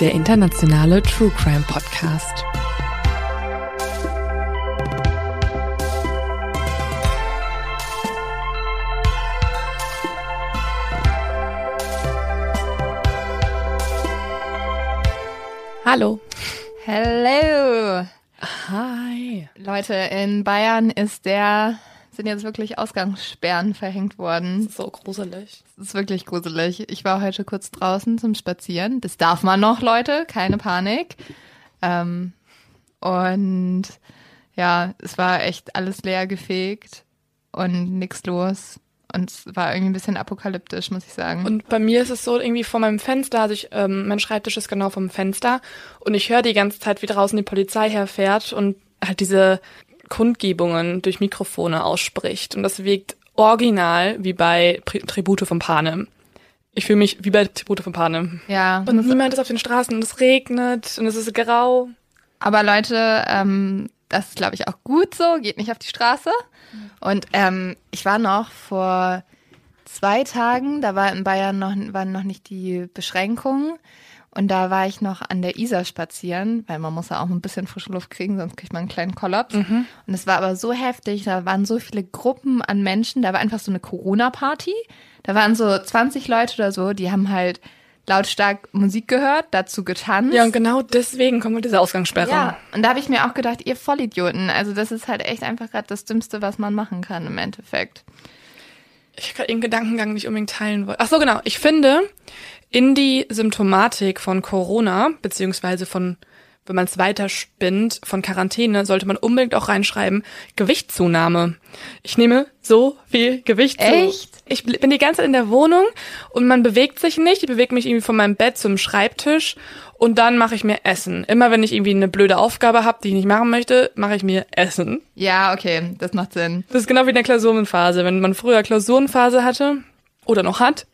Der internationale True Crime Podcast. Hallo. Hello! Hi. Leute, in Bayern ist der, sind jetzt wirklich Ausgangssperren verhängt worden. So gruselig. Das ist wirklich gruselig. Ich war heute kurz draußen zum Spazieren. Das darf man noch, Leute, keine Panik. Ähm, und ja, es war echt alles leer gefegt und nix los. Und es war irgendwie ein bisschen apokalyptisch, muss ich sagen. Und bei mir ist es so irgendwie vor meinem Fenster, also ich, ähm, mein Schreibtisch ist genau vom Fenster und ich höre die ganze Zeit, wie draußen die Polizei herfährt und halt diese Kundgebungen durch Mikrofone ausspricht. Und das wirkt original wie bei Tribute von Panem. Ich fühle mich wie bei Tribute von Panem. ja, Und niemand ist auf den Straßen und es regnet und es ist grau. Aber Leute, ähm, das ist, glaube ich, auch gut so. Geht nicht auf die Straße. Und ähm, ich war noch vor zwei Tagen, da war in Bayern noch, waren noch nicht die Beschränkungen. Und da war ich noch an der Isar spazieren, weil man muss ja auch ein bisschen frische Luft kriegen, sonst kriegt man einen kleinen Kollaps. Und es war aber so heftig, da waren so viele Gruppen an Menschen, da war einfach so eine Corona-Party. Da waren so 20 Leute oder so, die haben halt lautstark Musik gehört, dazu getanzt. Ja, und genau deswegen kommt halt diese Ausgangssperre. Ja, und da habe ich mir auch gedacht, ihr Vollidioten, also das ist halt echt einfach gerade das Dümmste, was man machen kann im Endeffekt. Ich kann den Gedankengang nicht unbedingt teilen wollen. Ach so, genau. Ich finde, in die Symptomatik von Corona, beziehungsweise von, wenn man es weiter spinnt, von Quarantäne, sollte man unbedingt auch reinschreiben, Gewichtszunahme. Ich nehme so viel Gewicht zu. Echt? Ich bin die ganze Zeit in der Wohnung und man bewegt sich nicht. Ich bewege mich irgendwie von meinem Bett zum Schreibtisch und dann mache ich mir Essen. Immer wenn ich irgendwie eine blöde Aufgabe habe, die ich nicht machen möchte, mache ich mir Essen. Ja, okay, das macht Sinn. Das ist genau wie in der Klausurenphase. Wenn man früher Klausurenphase hatte oder noch hat,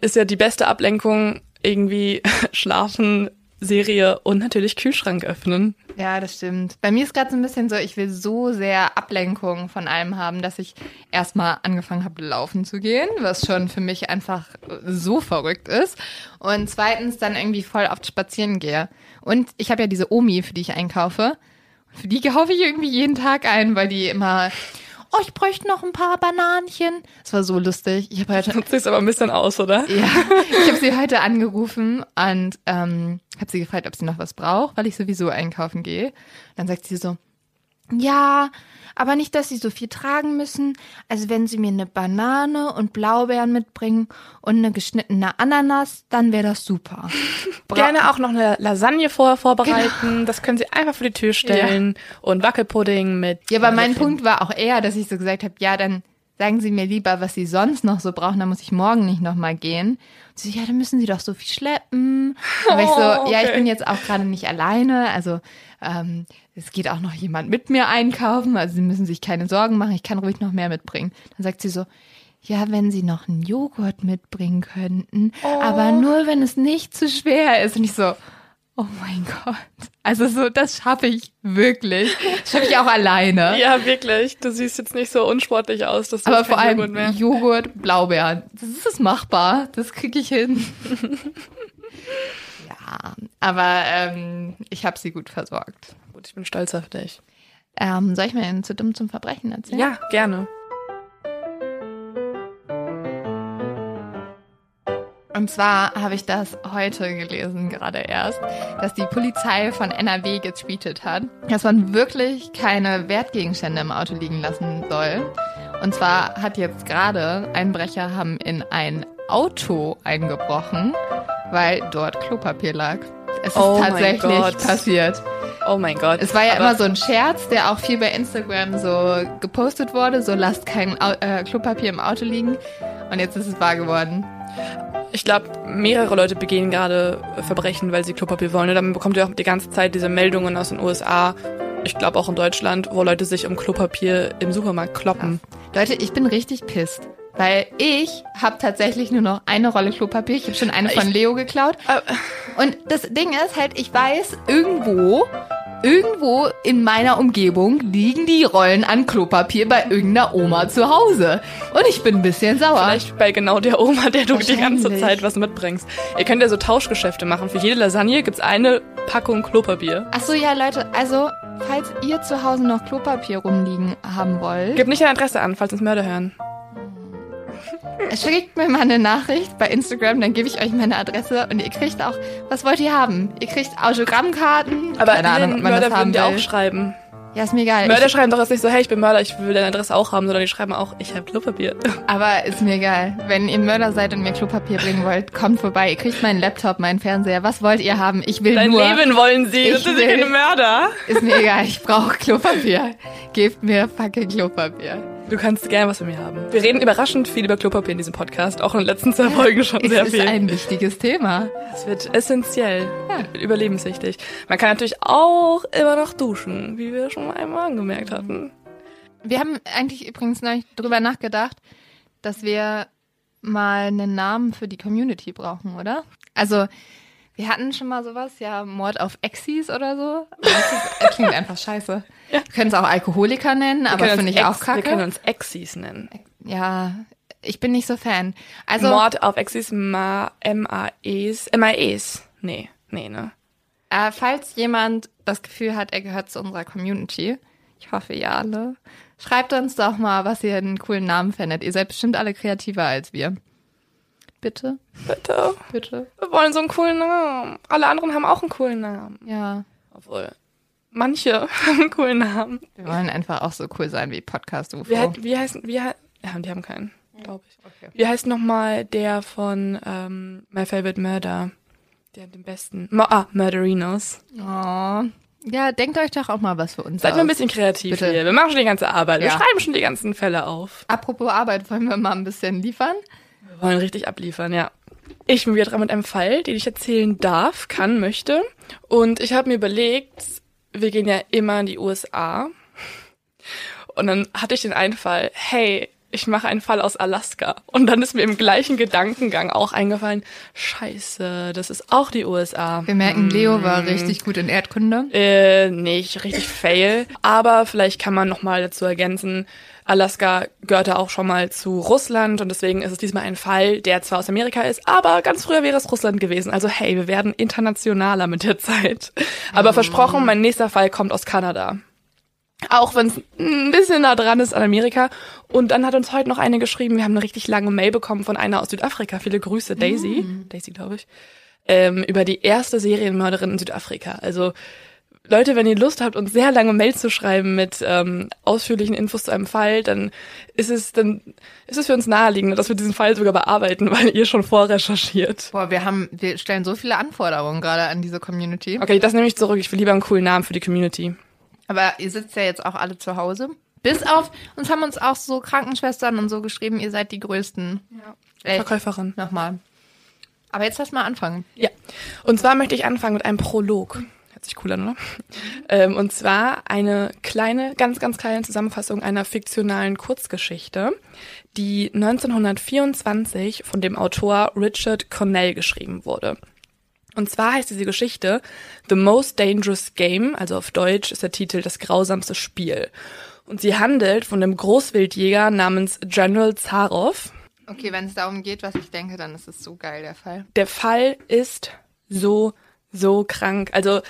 ist ja die beste Ablenkung irgendwie schlafen, Serie und natürlich Kühlschrank öffnen. Ja, das stimmt. Bei mir ist gerade so ein bisschen so, ich will so sehr Ablenkung von allem haben, dass ich erstmal angefangen habe, laufen zu gehen, was schon für mich einfach so verrückt ist. Und zweitens dann irgendwie voll oft spazieren gehe. Und ich habe ja diese Omi, für die ich einkaufe. Für die kaufe ich irgendwie jeden Tag ein, weil die immer, oh, ich bräuchte noch ein paar Bananchen. Das war so lustig. Ich habe heute sieht aber ein bisschen aus, oder? ja, ich habe sie heute angerufen und ähm, habe sie gefragt, ob sie noch was braucht, weil ich sowieso einkaufen gehe. Dann sagt sie so, ja, aber nicht, dass sie so viel tragen müssen. Also wenn sie mir eine Banane und Blaubeeren mitbringen und eine geschnittene Ananas, dann wäre das super. Gerne auch noch eine Lasagne vorher vorbereiten. Das können Sie einfach vor die Tür stellen. Und Wackelpudding mit. Ja, aber mein Punkt war auch eher, dass ich so gesagt habe, ja, dann sagen Sie mir lieber, was Sie sonst noch so brauchen, dann muss ich morgen nicht nochmal gehen. Und sie so, ja, dann müssen Sie doch so viel schleppen. Aber ich so, Oh, ja, ich okay. bin jetzt auch gerade nicht alleine, also ähm, es geht auch noch jemand mit mir einkaufen, also Sie müssen sich keine Sorgen machen, ich kann ruhig noch mehr mitbringen. Dann sagt sie so, ja, wenn Sie noch einen Joghurt mitbringen könnten, aber nur, wenn es nicht zu schwer ist. Und ich so, oh mein Gott. Also so, das schaffe ich wirklich. Das schaffe ich auch alleine. Ja, wirklich. Du siehst jetzt nicht so unsportlich aus. Dass du Aber vor allem Joghurt Joghurt, mehr. Blaubeeren. Das ist machbar. Das kriege ich hin. ja, aber ähm, ich habe sie gut versorgt. Gut, ich bin stolz auf dich. Ähm, soll ich mir einen zu dumm zum Verbrechen erzählen? Ja, gerne. Und zwar habe ich das heute gelesen, gerade erst, dass die Polizei von NRW getweetet hat, dass man wirklich keine Wertgegenstände im Auto liegen lassen soll. Und zwar hat jetzt gerade Einbrecher haben in ein Auto eingebrochen, weil dort Klopapier lag. Es ist Oh tatsächlich passiert. Oh mein Gott. Es war ja Aber immer so ein Scherz, der auch viel bei Instagram so gepostet wurde, so lasst kein Au äh, Klopapier im Auto liegen. Und jetzt ist es wahr geworden. Ich glaube, mehrere Leute begehen gerade Verbrechen, weil sie Klopapier wollen. Und dann bekommt ihr auch die ganze Zeit diese Meldungen aus den USA, ich glaube auch in Deutschland, wo Leute sich um Klopapier im Supermarkt kloppen. Leute, ich bin richtig pisst. Weil ich habe tatsächlich nur noch eine Rolle Klopapier. Ich habe schon eine von Ich- Leo geklaut. Äh, Und das Ding ist halt, ich weiß, irgendwo, irgendwo in meiner Umgebung liegen die Rollen an Klopapier bei irgendeiner Oma zu Hause. Und ich bin ein bisschen sauer. Vielleicht bei genau der Oma, der du die ganze. Zeit was mitbringst. Ihr könnt ja so Tauschgeschäfte machen. Für jede Lasagne gibt's eine Packung Klopapier. Ach so, ja, Leute, also, falls ihr zu Hause noch Klopapier rumliegen haben wollt, Gib nicht deine Adresse an, falls uns Mörder hören. Schickt mir mal eine Nachricht bei Instagram, dann gebe ich euch meine Adresse und ihr kriegt auch, was wollt ihr haben? Ihr kriegt Autogrammkarten, Aber keine Ahnung, ob man Mörder das haben will. auch schreiben. Ja, ist mir egal. Mörder Ich, schreiben doch jetzt nicht so, hey, ich bin Mörder, ich will deine Adresse auch haben, sondern die schreiben auch, ich habe Klopapier. aber ist mir egal. Wenn ihr Mörder seid und mir Klopapier bringen wollt, kommt vorbei. Ihr kriegt meinen Laptop, meinen Fernseher. Was wollt ihr haben? Ich will Dein nur. Leben wollen sie, Ich das sind will- keine Mörder. Ist mir egal, ich brauche Klopapier. Gebt mir fucking Klopapier. Du kannst gerne was von mir haben. Wir reden überraschend viel über Klopapier in diesem Podcast, auch in den letzten zwei Folgen schon Es sehr ist viel. ein wichtiges Thema. Es wird essentiell, Ja. überlebenswichtig. Man kann natürlich auch immer noch duschen, wie wir schon einmal angemerkt hatten. Wir haben eigentlich übrigens neulich drüber nachgedacht, dass wir mal einen Namen für die Community brauchen, oder? Also, wir hatten schon mal sowas, ja, Mord auf Exis oder so. Das, klingt einfach scheiße. Wir können es auch Alkoholiker nennen, aber finde ich auch Ex- Wir können kacke. uns Exis nennen. Ja, ich bin nicht so Fan. Also, Mord auf Exis, Ma, M-A-Es, M-A-Es. Nee, nee, ne? äh, falls jemand das Gefühl hat, er gehört zu unserer Community, ich hoffe ihr alle, schreibt uns doch mal, was ihr einen coolen Namen findet. Ihr seid bestimmt alle kreativer als wir. Bitte, Bitte. bitte. Wir wollen so einen coolen Namen. Alle anderen haben auch einen coolen Namen. Ja. Obwohl, manche haben einen coolen Namen. Wir wollen einfach auch so cool sein wie Podcast UFO. Wie, heißt, wie heißt, wie heißt, ja, die haben keinen, glaube ich. Okay. Wie heißt nochmal der von ähm, My Favorite Murder? Der hat den besten. Mo ah, Murderinos. Oh. Ja, denkt euch doch auch mal was für uns Seid aus. mal ein bisschen kreativ Bitte. hier. Wir machen schon die ganze Arbeit. Wir Ja. schreiben schon die ganzen Fälle auf. Apropos Arbeit, wollen wir mal ein bisschen liefern? Wollen richtig abliefern, ja. Ich bin wieder dran mit einem Fall, den ich erzählen darf, kann, möchte. Und ich habe mir überlegt, wir gehen ja immer in die USA. Und dann hatte ich den Einfall, hey, ich mache einen Fall aus Alaska. Und dann ist mir im gleichen Gedankengang auch eingefallen, scheiße, das ist auch die USA. Wir merken, Leo war richtig gut in Erdkunde. Äh, nicht richtig fail. Aber vielleicht kann man noch mal dazu ergänzen, Alaska gehörte auch schon mal zu Russland und deswegen ist es diesmal ein Fall, der zwar aus Amerika ist, aber ganz früher wäre es Russland gewesen. Also hey, wir werden internationaler mit der Zeit. Aber versprochen, mein nächster Fall kommt aus Kanada. Auch wenn es ein bisschen nah dran ist an Amerika. Und dann hat uns heute noch eine geschrieben, wir haben eine richtig lange Mail bekommen von einer aus Südafrika. Viele Grüße, Daisy. Daisy, glaube ich. Ähm, über die erste Serienmörderin in Südafrika. Also Leute, wenn ihr Lust habt, uns sehr lange Mail zu schreiben mit ähm, ausführlichen Infos zu einem Fall, dann ist es dann ist es für uns naheliegend, dass wir diesen Fall sogar bearbeiten, weil ihr schon vorrecherchiert. Boah, wir haben, wir stellen so viele Anforderungen gerade an diese Community. Okay, das nehme ich zurück. Ich will lieber einen coolen Namen für die Community. Aber ihr sitzt ja jetzt auch alle zu Hause. Bis auf, uns haben uns auch so Krankenschwestern und so geschrieben, ihr seid die Größten. Ja. Echt? Verkäuferin. Nochmal. Aber jetzt lass mal anfangen. Ja. Und zwar möchte ich anfangen mit einem Prolog. Hört sich cool an, oder? Ähm, und zwar eine kleine, ganz, ganz kleine Zusammenfassung einer fiktionalen Kurzgeschichte, die 1924 von dem Autor Richard Cornell geschrieben wurde. Und zwar heißt diese Geschichte The Most Dangerous Game, also auf Deutsch ist der Titel Das grausamste Spiel. Und sie handelt von einem Großwildjäger namens General Zaroff, Okay, wenn es darum geht, was ich denke, dann ist es so geil, der Fall. der Fall ist so, so krank. Also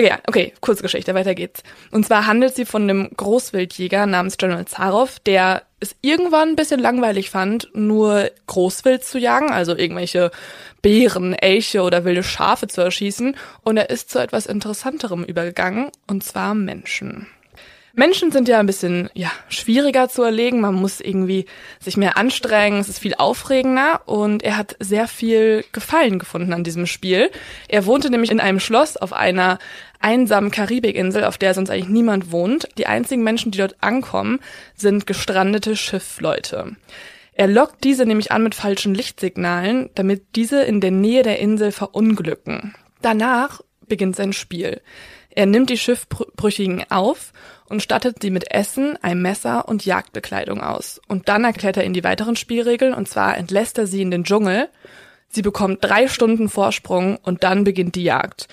Ja, okay, Kurzgeschichte, weiter geht's. Und zwar handelt sie von einem Großwildjäger namens General Zaroff, der es irgendwann ein bisschen langweilig fand, nur Großwild zu jagen, also irgendwelche Bären, Elche oder wilde Schafe zu erschießen. Und er ist zu etwas Interessanterem übergegangen, und zwar Menschen. Menschen sind ja ein bisschen ja, schwieriger zu erlegen. Man muss irgendwie sich mehr anstrengen. Es ist viel aufregender und er hat sehr viel Gefallen gefunden an diesem Spiel. Er wohnte nämlich in einem Schloss auf einer einsamen Karibikinsel, auf der sonst eigentlich niemand wohnt. Die einzigen Menschen, die dort ankommen, sind gestrandete Schiffleute. Er lockt diese nämlich an mit falschen Lichtsignalen, damit diese in der Nähe der Insel verunglücken. Danach beginnt sein Spiel. Er nimmt die Schiffbrüchigen auf und stattet sie mit Essen, einem Messer und Jagdbekleidung aus. Und dann erklärt er ihnen die weiteren Spielregeln, und zwar entlässt er sie in den Dschungel. Sie bekommt drei Stunden Vorsprung und dann beginnt die Jagd.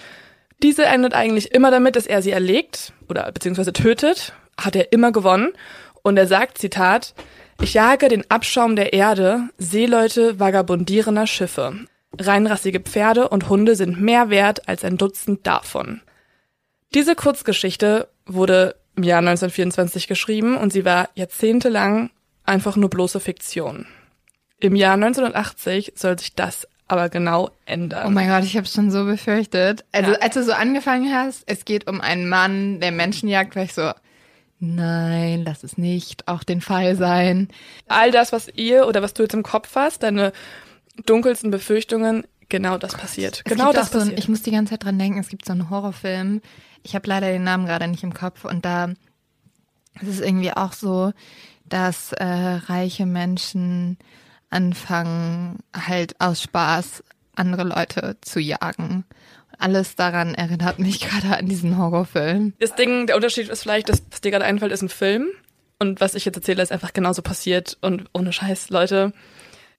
Diese endet eigentlich immer damit, dass er sie erlegt oder beziehungsweise tötet. Hat er immer gewonnen. Und er sagt, Zitat, ich jage den Abschaum der Erde, Seeleute vagabundierender Schiffe. Reinrassige Pferde und Hunde sind mehr wert als ein Dutzend davon. Diese Kurzgeschichte wurde im Jahr 1924 geschrieben und sie war jahrzehntelang einfach nur bloße Fiktion. Im Jahr 1980 soll sich das aber genau ändern. Oh mein Gott, ich habe schon so befürchtet. Also ja. als du so angefangen hast, es geht um einen Mann, der Menschen jagt, war ich so, nein, lass es nicht auch den Fall sein. All das, was ihr oder was du jetzt im Kopf hast, deine dunkelsten Befürchtungen, genau das passiert. Es genau das so passiert. Ein, ich muss die ganze Zeit dran denken, es gibt so einen Horrorfilm, ich habe leider den Namen gerade nicht im Kopf und da ist es irgendwie auch so, dass äh, reiche Menschen anfangen, halt aus Spaß andere Leute zu jagen. Alles daran erinnert mich gerade an diesen Horrorfilm. Das Ding, der Unterschied ist vielleicht, dass was dir gerade einfällt, ist ein Film. Und was ich jetzt erzähle, ist einfach genauso passiert. Und ohne Scheiß, Leute,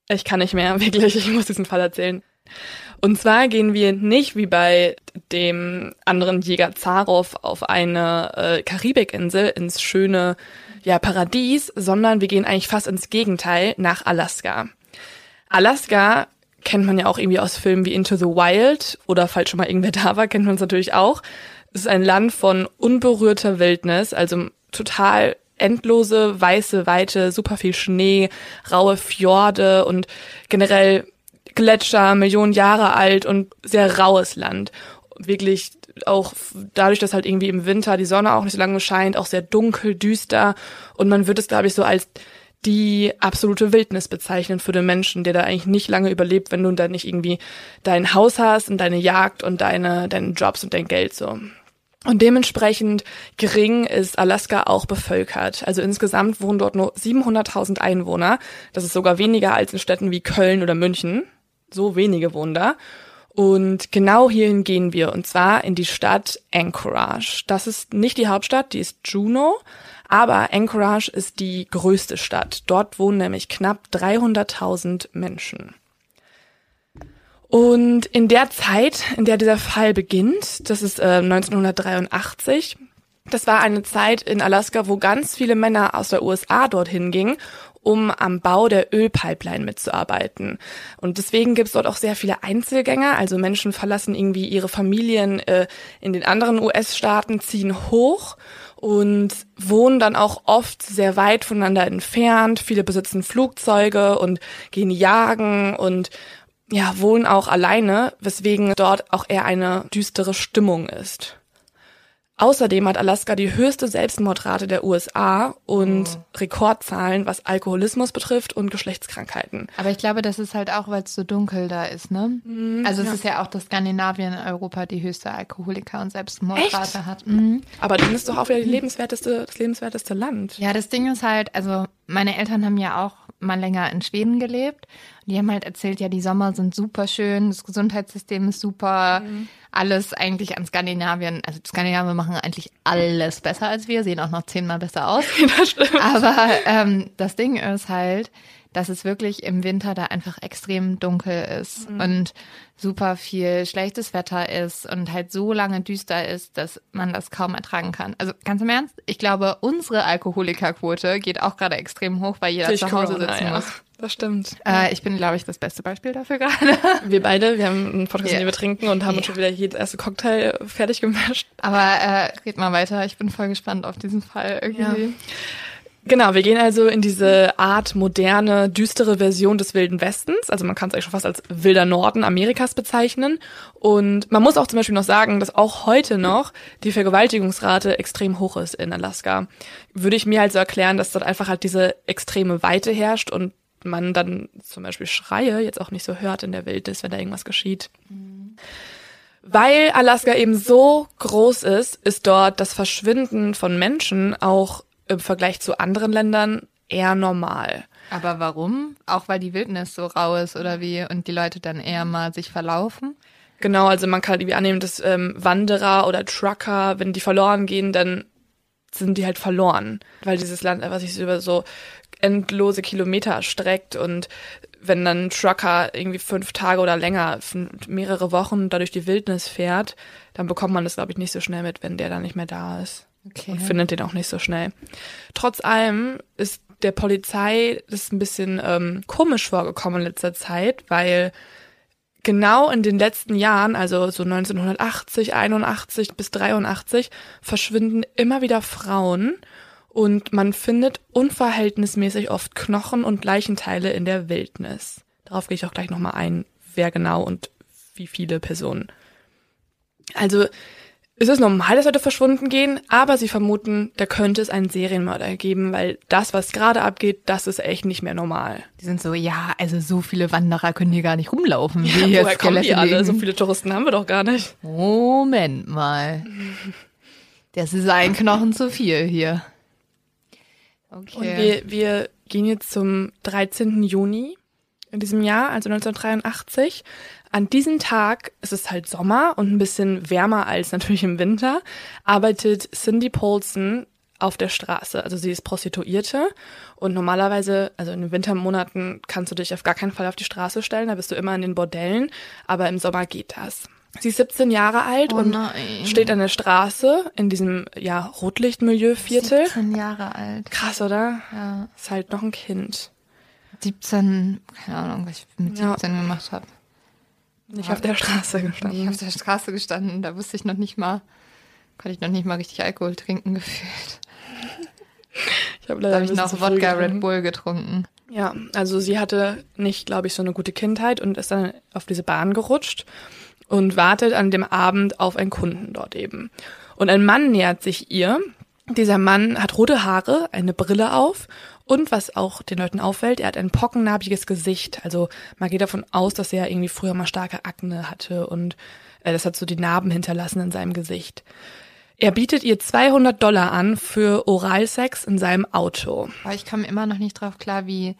ich kann nicht mehr, wirklich, ich muss diesen Fall erzählen. Und zwar gehen wir nicht wie bei dem anderen Jäger Zarow auf eine äh, Karibikinsel ins schöne ja, Paradies, sondern wir gehen eigentlich fast ins Gegenteil nach Alaska. Alaska kennt man ja auch irgendwie aus Filmen wie Into the Wild oder falls schon mal irgendwer da war, kennt man es natürlich auch. Es ist ein Land von unberührter Wildnis, also total endlose weiße Weite, super viel Schnee, raue Fjorde und generell Gletscher, Millionen Jahre alt und sehr raues Land. Wirklich auch dadurch, dass halt irgendwie im Winter die Sonne auch nicht so lange scheint, auch sehr dunkel, düster. Und man wird es, glaube ich, so als die absolute Wildnis bezeichnen für den Menschen, der da eigentlich nicht lange überlebt, wenn du da nicht irgendwie dein Haus hast und deine Jagd und deine, deine Jobs und dein Geld so. Und dementsprechend gering ist Alaska auch bevölkert. Also insgesamt wohnen dort nur 700.000 Einwohner. Das ist sogar weniger als in Städten wie Köln oder München so wenige da. Und genau hierhin gehen wir, und zwar in die Stadt Anchorage. Das ist nicht die Hauptstadt, die ist Juneau, aber Anchorage ist die größte Stadt. Dort wohnen nämlich knapp 300.000 Menschen. Und in der Zeit, in der dieser Fall beginnt, das ist äh, 1983, das war eine Zeit in Alaska, wo ganz viele Männer aus der USA dorthin gingen um am Bau der Ölpipeline mitzuarbeiten. Und deswegen gibt es dort auch sehr viele Einzelgänger, also Menschen verlassen irgendwie ihre Familien äh, in den anderen US-Staaten, ziehen hoch und wohnen dann auch oft sehr weit voneinander entfernt. Viele besitzen Flugzeuge und gehen jagen und ja, wohnen auch alleine, weswegen dort auch eher eine düstere Stimmung ist. Außerdem hat Alaska die höchste Selbstmordrate der USA und oh. Rekordzahlen, was Alkoholismus betrifft und Geschlechtskrankheiten. Aber ich glaube, das ist halt auch, weil es so dunkel da ist, ne? Mhm, also es ja. ist ja auch, dass Skandinavien in Europa die höchste Alkoholiker- und Selbstmordrate Echt? hat. Mhm. Aber dann ist doch auch wieder die lebenswerteste, das lebenswerteste Land. Ja, das Ding ist halt, also meine Eltern haben ja auch mal länger in Schweden gelebt. Die haben halt erzählt, ja, die Sommer sind super schön, das Gesundheitssystem ist super, mhm. alles eigentlich an Skandinavien, also Skandinavien machen eigentlich alles besser als wir, sehen auch noch zehnmal besser aus. das stimmt. Aber ähm, das Ding ist halt, dass es wirklich im Winter da einfach extrem dunkel ist mhm. und super viel schlechtes Wetter ist und halt so lange düster ist, dass man das kaum ertragen kann. Also ganz im Ernst, ich glaube, unsere Alkoholikerquote geht auch gerade extrem hoch, weil jeder Durch zu Hause Corona, sitzen ja. muss. Das stimmt. Äh, ich bin, glaube ich, das beste Beispiel dafür gerade. Wir beide, wir haben einen Podcast, yeah. den wir trinken und haben yeah. uns schon wieder hier das erste Cocktail fertig gemischt. Aber äh, red mal weiter, ich bin voll gespannt auf diesen Fall irgendwie. Ja. Genau, wir gehen also in diese Art moderne, düstere Version des Wilden Westens. Also man kann es eigentlich schon fast als wilder Norden Amerikas bezeichnen. Und man muss auch zum Beispiel noch sagen, dass auch heute noch die Vergewaltigungsrate extrem hoch ist in Alaska. Würde ich mir halt so erklären, dass dort einfach halt diese extreme Weite herrscht und man dann zum Beispiel Schreie jetzt auch nicht so hört in der Wildnis, wenn da irgendwas geschieht. Weil Alaska eben so groß ist, ist dort das Verschwinden von Menschen auch im Vergleich zu anderen Ländern eher normal. Aber warum? Auch weil die Wildnis so rau ist oder wie und die Leute dann eher mal sich verlaufen? Genau, also man kann irgendwie annehmen, dass ähm, Wanderer oder Trucker, wenn die verloren gehen, dann sind die halt verloren, weil dieses Land einfach sich über so endlose Kilometer erstreckt und wenn dann ein Trucker irgendwie fünf Tage oder länger, mehrere Wochen da durch die Wildnis fährt, dann bekommt man das, glaube ich, nicht so schnell mit, wenn der dann nicht mehr da ist. Okay. Und findet den auch nicht so schnell. Trotz allem ist der Polizei das ein bisschen ähm, komisch vorgekommen in letzter Zeit, weil genau in den letzten Jahren, also so 1980, 81 bis 83, verschwinden immer wieder Frauen und man findet unverhältnismäßig oft Knochen und Leichenteile in der Wildnis. Darauf gehe ich auch gleich nochmal ein, wer genau und wie viele Personen. Also es ist normal, dass Leute verschwunden gehen, aber sie vermuten, da könnte es einen Serienmörder geben, weil das, was gerade abgeht, das ist echt nicht mehr normal. Die sind so, ja, also so viele Wanderer können hier gar nicht rumlaufen. Ja, woher kommen die alle? So viele Touristen haben wir doch gar nicht. Moment mal. Das ist ein Knochen zu viel hier. Okay. Und wir, wir gehen jetzt zum 13. Juni in diesem Jahr, also 1983. An diesem Tag, es ist halt Sommer und ein bisschen wärmer als natürlich im Winter, arbeitet Cindy Paulson auf der Straße. Also sie ist Prostituierte und normalerweise, also in den Wintermonaten kannst du dich auf gar keinen Fall auf die Straße stellen, da bist du immer in den Bordellen, aber im Sommer geht das. Sie ist 17 Jahre alt oh und nein. steht an der Straße in diesem ja Rotlichtmilieu-Viertel. 17 Jahre alt. Krass, oder? Ja. Ist halt noch ein Kind. 17, keine Ahnung, was ich mit 17 ja. gemacht habe. Nicht auf der Straße gestanden. Nicht auf der Straße gestanden. Da wusste ich noch nicht mal, konnte ich noch nicht mal richtig Alkohol trinken gefühlt. Ich habe leider da hab ich noch Wodka Red Bull getrunken. Ja, also sie hatte nicht, glaube ich, so eine gute Kindheit und ist dann auf diese Bahn gerutscht und wartet an dem Abend auf einen Kunden dort eben. Und ein Mann nähert sich ihr. Dieser Mann hat rote Haare, eine Brille auf und was auch den Leuten auffällt, er hat ein pockennarbiges Gesicht. Also man geht davon aus, dass er irgendwie früher mal starke Akne hatte und äh, das hat so die Narben hinterlassen in seinem Gesicht. Er bietet ihr 200 Dollar an für Oralsex in seinem Auto. Aber ich komme immer noch nicht drauf klar, wie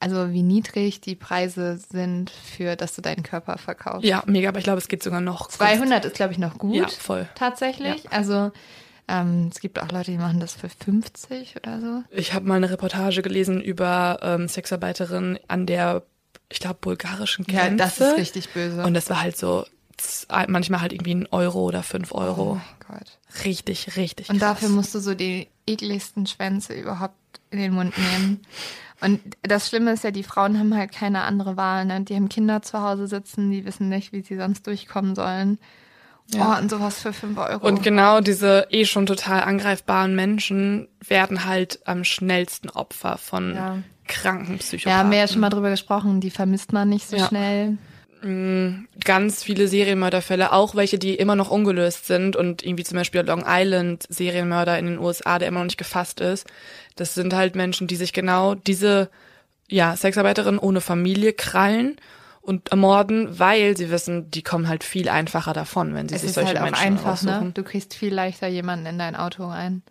also wie niedrig die Preise sind für, dass du deinen Körper verkaufst. Ja, mega, aber ich glaube, es geht sogar noch. 200 ist, glaube ich, noch gut. Ja, voll. Tatsächlich. Ja. Also ähm, es gibt auch Leute, die machen das für 50 oder so. Ich habe mal eine Reportage gelesen über ähm, Sexarbeiterinnen an der, ich glaube, bulgarischen Grenze. Ja, das ist richtig böse. Und das war halt so manchmal halt irgendwie ein Euro oder fünf Euro. Oh mein Gott. Richtig, richtig. Und krass. dafür musst du so die ekligsten Schwänze überhaupt in den Mund nehmen. Und das Schlimme ist ja, die Frauen haben halt keine andere Wahl. Ne? Die haben Kinder zu Hause sitzen, die wissen nicht, wie sie sonst durchkommen sollen. Ja. Oh, und sowas für 5 Euro. Und genau diese eh schon total angreifbaren Menschen werden halt am schnellsten Opfer von ja. kranken Psychopathen. Ja, haben wir ja schon mal drüber gesprochen, die vermisst man nicht so ja. schnell. Mm, ganz viele Serienmörderfälle, auch welche, die immer noch ungelöst sind und irgendwie zum Beispiel Long Island Serienmörder in den USA, der immer noch nicht gefasst ist. Das sind halt Menschen, die sich genau diese ja, Sexarbeiterin ohne Familie krallen und ermorden, weil sie wissen, die kommen halt viel einfacher davon, wenn sie es sich solche halt Menschen einfach, ne? aussuchen. Ne? Du kriegst viel leichter jemanden in dein Auto rein.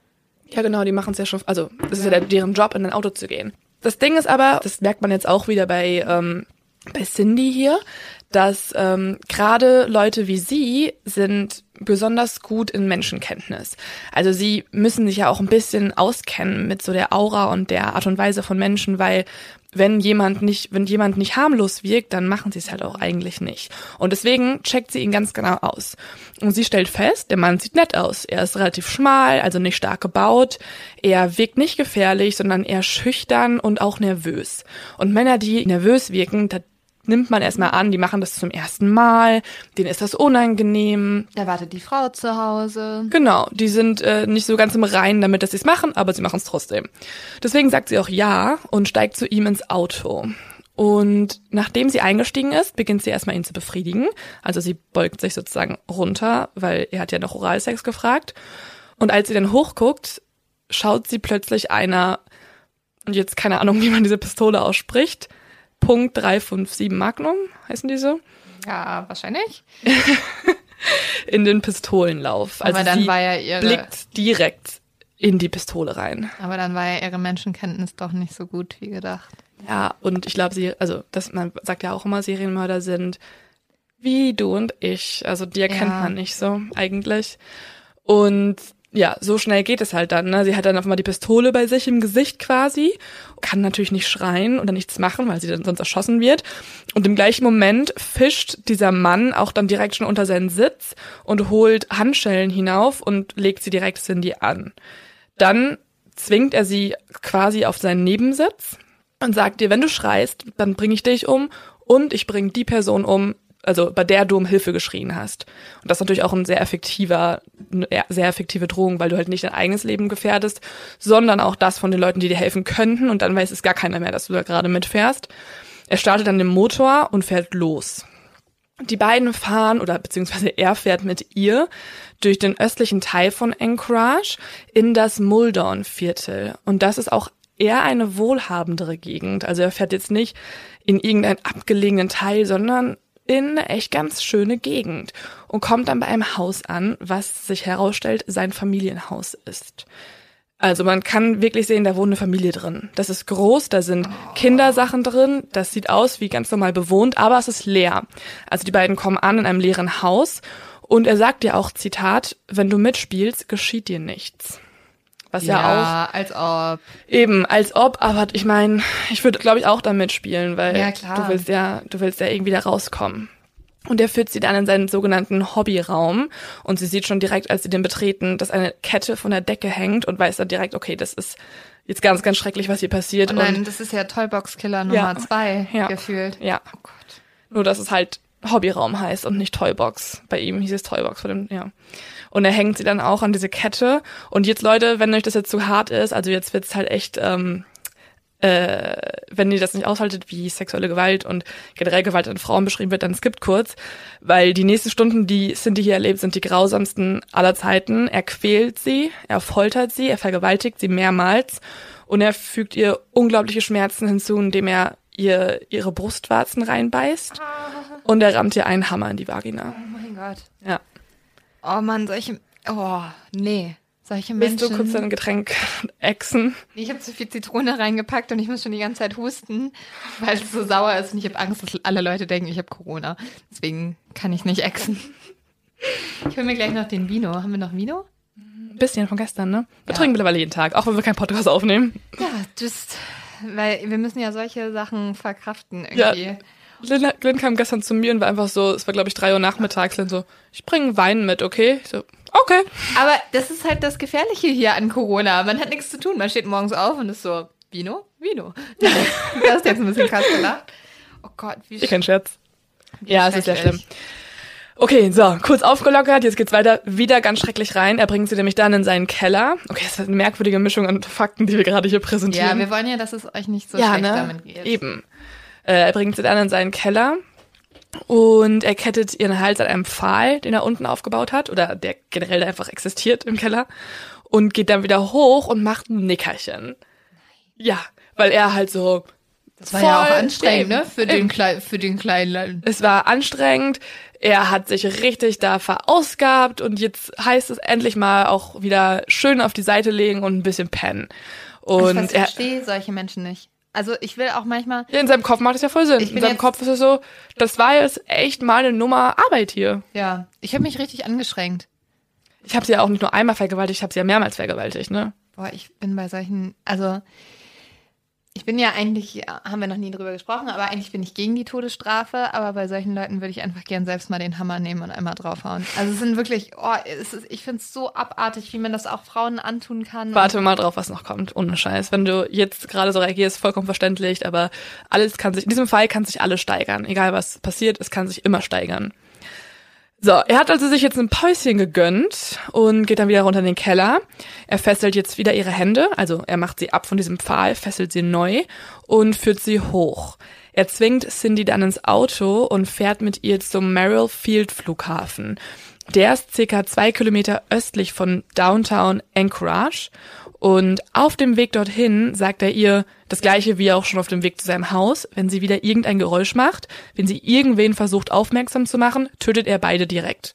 Ja, genau, die machen es ja schon, also das ist ja deren Job, in dein Auto zu gehen. Das Ding ist aber, das merkt man jetzt auch wieder bei, ähm, bei Cindy hier, dass ähm, gerade Leute wie sie sind besonders gut in Menschenkenntnis. Also sie müssen sich ja auch ein bisschen auskennen mit so der Aura und der Art und Weise von Menschen, weil wenn jemand nicht, wenn jemand nicht harmlos wirkt, dann machen sie es halt auch eigentlich nicht. Und deswegen checkt sie ihn ganz genau aus. Und sie stellt fest, der Mann sieht nett aus. Er ist relativ schmal, also nicht stark gebaut. Er wirkt nicht gefährlich, sondern eher schüchtern und auch nervös. Und Männer, die nervös wirken, da nimmt man erstmal an, die machen das zum ersten Mal, denen ist das unangenehm. Da wartet die Frau zu Hause. Genau, die sind äh, nicht so ganz im Reinen damit, dass sie es machen, aber sie machen es trotzdem. Deswegen sagt sie auch ja und steigt zu ihm ins Auto. Und nachdem sie eingestiegen ist, beginnt sie erstmal ihn zu befriedigen. Also sie beugt sich sozusagen runter, weil er hat ja noch Oralsex gefragt. Und als sie dann hochguckt, schaut sie plötzlich einer, und jetzt keine Ahnung, wie man diese Pistole ausspricht, Punkt 357 Magnum, heißen die so? Ja, wahrscheinlich. in den Pistolenlauf. Aber Also dann war ja ihre- blickt direkt in die Pistole rein. Aber dann war ja ihre Menschenkenntnis doch nicht so gut wie gedacht. Ja, und ich glaube, sie, also das, man sagt ja auch immer, Serienmörder sind wie du und ich. Also die erkennt Ja. man nicht so eigentlich. Und ja, so schnell geht es halt dann. Ne? Sie hat dann auf einmal die Pistole bei sich im Gesicht quasi, kann natürlich nicht schreien oder nichts machen, weil sie dann sonst erschossen wird. Und im gleichen Moment fischt dieser Mann auch dann direkt schon unter seinen Sitz und holt Handschellen hinauf und legt sie direkt Cindy an. Dann zwingt er sie quasi auf seinen Nebensitz und sagt ihr, wenn du schreist, dann bringe ich dich um und ich bringe die Person um, also bei der du um Hilfe geschrien hast. Und das ist natürlich auch ein sehr effektiver, sehr effektive Drohung, weil du halt nicht dein eigenes Leben gefährdest, sondern auch das von den Leuten, die dir helfen könnten und dann weiß es gar keiner mehr, dass du da gerade mitfährst. Er startet dann den Motor und fährt los. Die beiden fahren, oder beziehungsweise er fährt mit ihr durch den östlichen Teil von Anchorage in das Muldown-Viertel. Und das ist auch eher eine wohlhabendere Gegend. Also er fährt jetzt nicht in irgendeinen abgelegenen Teil, sondern in eine echt ganz schöne Gegend und kommt dann bei einem Haus an, was sich herausstellt, sein Familienhaus ist. Also man kann wirklich sehen, da wohnt eine Familie drin. Das ist groß, da sind Kindersachen drin, das sieht aus wie ganz normal bewohnt, aber es ist leer. Also die beiden kommen an in einem leeren Haus und er sagt dir auch, Zitat, wenn du mitspielst, geschieht dir nichts. Was ja, als ob. auch eben als ob, aber ich meine, ich würde glaube ich auch da mitspielen, weil Ja, du willst ja, du willst ja irgendwie da rauskommen. Und er führt sie dann in seinen sogenannten Hobbyraum und sie sieht schon direkt, als sie den betreten, dass eine Kette von der Decke hängt und weiß dann direkt, okay, das ist jetzt ganz, ganz schrecklich, was hier passiert. Oh nein, das ist ja Toybox-Killer Nummer Ja. zwei Ja. gefühlt. ja, Oh Gott. nur dass es halt Hobbyraum heißt und nicht Toybox. Bei ihm hieß es Toybox vor dem, ja. Und er hängt sie dann auch an diese Kette. Und jetzt, Leute, wenn euch das jetzt zu hart ist, also jetzt wird's halt echt, ähm, äh, wenn ihr das nicht aushaltet, wie sexuelle Gewalt und generell Gewalt an Frauen beschrieben wird, dann skippt kurz, weil die nächsten Stunden, die Cindy hier erlebt, sind die grausamsten aller Zeiten. Er quält sie, er foltert sie, er vergewaltigt sie mehrmals und er fügt ihr unglaubliche Schmerzen hinzu, indem er ihr ihre Brustwarzen reinbeißt und er rammt ihr einen Hammer in die Vagina. Oh mein Gott. Ja. Oh Mann, solche. Oh, nee. Solche Willst Menschen. du kurz dein Getränk exen? ich habe zu viel Zitrone reingepackt und ich muss schon die ganze Zeit husten, weil es so sauer ist und ich habe Angst, dass alle Leute denken, ich habe Corona. Deswegen kann ich nicht exen. Ich hole mir gleich noch den Vino. Haben wir noch Vino? Ein bisschen von gestern, ne? Wir Ja. trinken mittlerweile jeden Tag, auch wenn wir keinen Podcast aufnehmen. Ja, just, weil wir müssen ja solche Sachen verkraften Ja. Glenn, Glenn kam gestern zu mir und war einfach so, es war glaube ich drei Uhr nachmittags, Glenn so, ich bringe Wein mit, okay? Ich so, okay. Aber das ist halt das Gefährliche hier an Corona. Man hat nichts zu tun. Man steht morgens auf und ist so, Vino? Vino. du hast jetzt ein bisschen krass gelacht. Oh Gott, wie Ich kein Scherz. Ja, es ist sehr schlimm. Okay, so, kurz aufgelockert, jetzt geht's weiter, wieder ganz schrecklich rein. Er bringt sie nämlich dann in seinen Keller. Okay, das ist eine merkwürdige Mischung an Fakten, die wir gerade hier präsentieren. Ja, wir wollen ja, dass es euch nicht so ja, schlecht ne? damit geht. Eben. Äh, er bringt sie dann in seinen Keller und er kettet ihren Hals an einem Pfahl, den er unten aufgebaut hat, oder der generell einfach existiert im Keller, und geht dann wieder hoch und macht ein Nickerchen. Ja, weil er halt so. Das war ja auch anstrengend, ne? Für den, Klei für den kleinen. Es war anstrengend. Er hat sich richtig da verausgabt und jetzt heißt es endlich mal auch wieder schön auf die Seite legen und ein bisschen pennen. Und ich er, verstehe solche Menschen nicht. Also ich will auch manchmal, Ja, in seinem Kopf macht es ja voll Sinn. In seinem Kopf ist es so, das war jetzt echt mal eine Nummer Arbeit hier. ja, ich habe mich richtig angeschränkt. Ich habe sie ja auch nicht nur einmal vergewaltigt, ich habe sie ja mehrmals vergewaltigt, ne? Boah, ich bin bei solchen, also ich bin ja eigentlich, haben wir noch nie drüber gesprochen, aber eigentlich bin ich gegen die Todesstrafe. Aber bei solchen Leuten würde ich einfach gern selbst mal den Hammer nehmen und einmal draufhauen. Also es sind wirklich, oh, es ist, ich finde es so abartig, wie man das auch Frauen antun kann. Warte mal drauf, was noch kommt. Ohne Scheiß. Wenn du jetzt gerade so reagierst, vollkommen verständlich, aber alles kann sich, in diesem Fall kann sich alles steigern. Egal was passiert, es kann sich immer steigern. So, er hat also sich jetzt ein Päuschen gegönnt und geht dann wieder runter in den Keller. Er fesselt jetzt wieder ihre Hände, also er macht sie ab von diesem Pfahl, fesselt sie neu und führt sie hoch. Er zwingt Cindy dann ins Auto und fährt mit ihr zum Merrill Field Flughafen. Der ist circa zwei Kilometer östlich von Downtown Anchorage und auf dem Weg dorthin sagt er ihr das gleiche wie auch schon auf dem Weg zu seinem Haus. Wenn sie wieder irgendein Geräusch macht, wenn sie irgendwen versucht aufmerksam zu machen, tötet er beide direkt.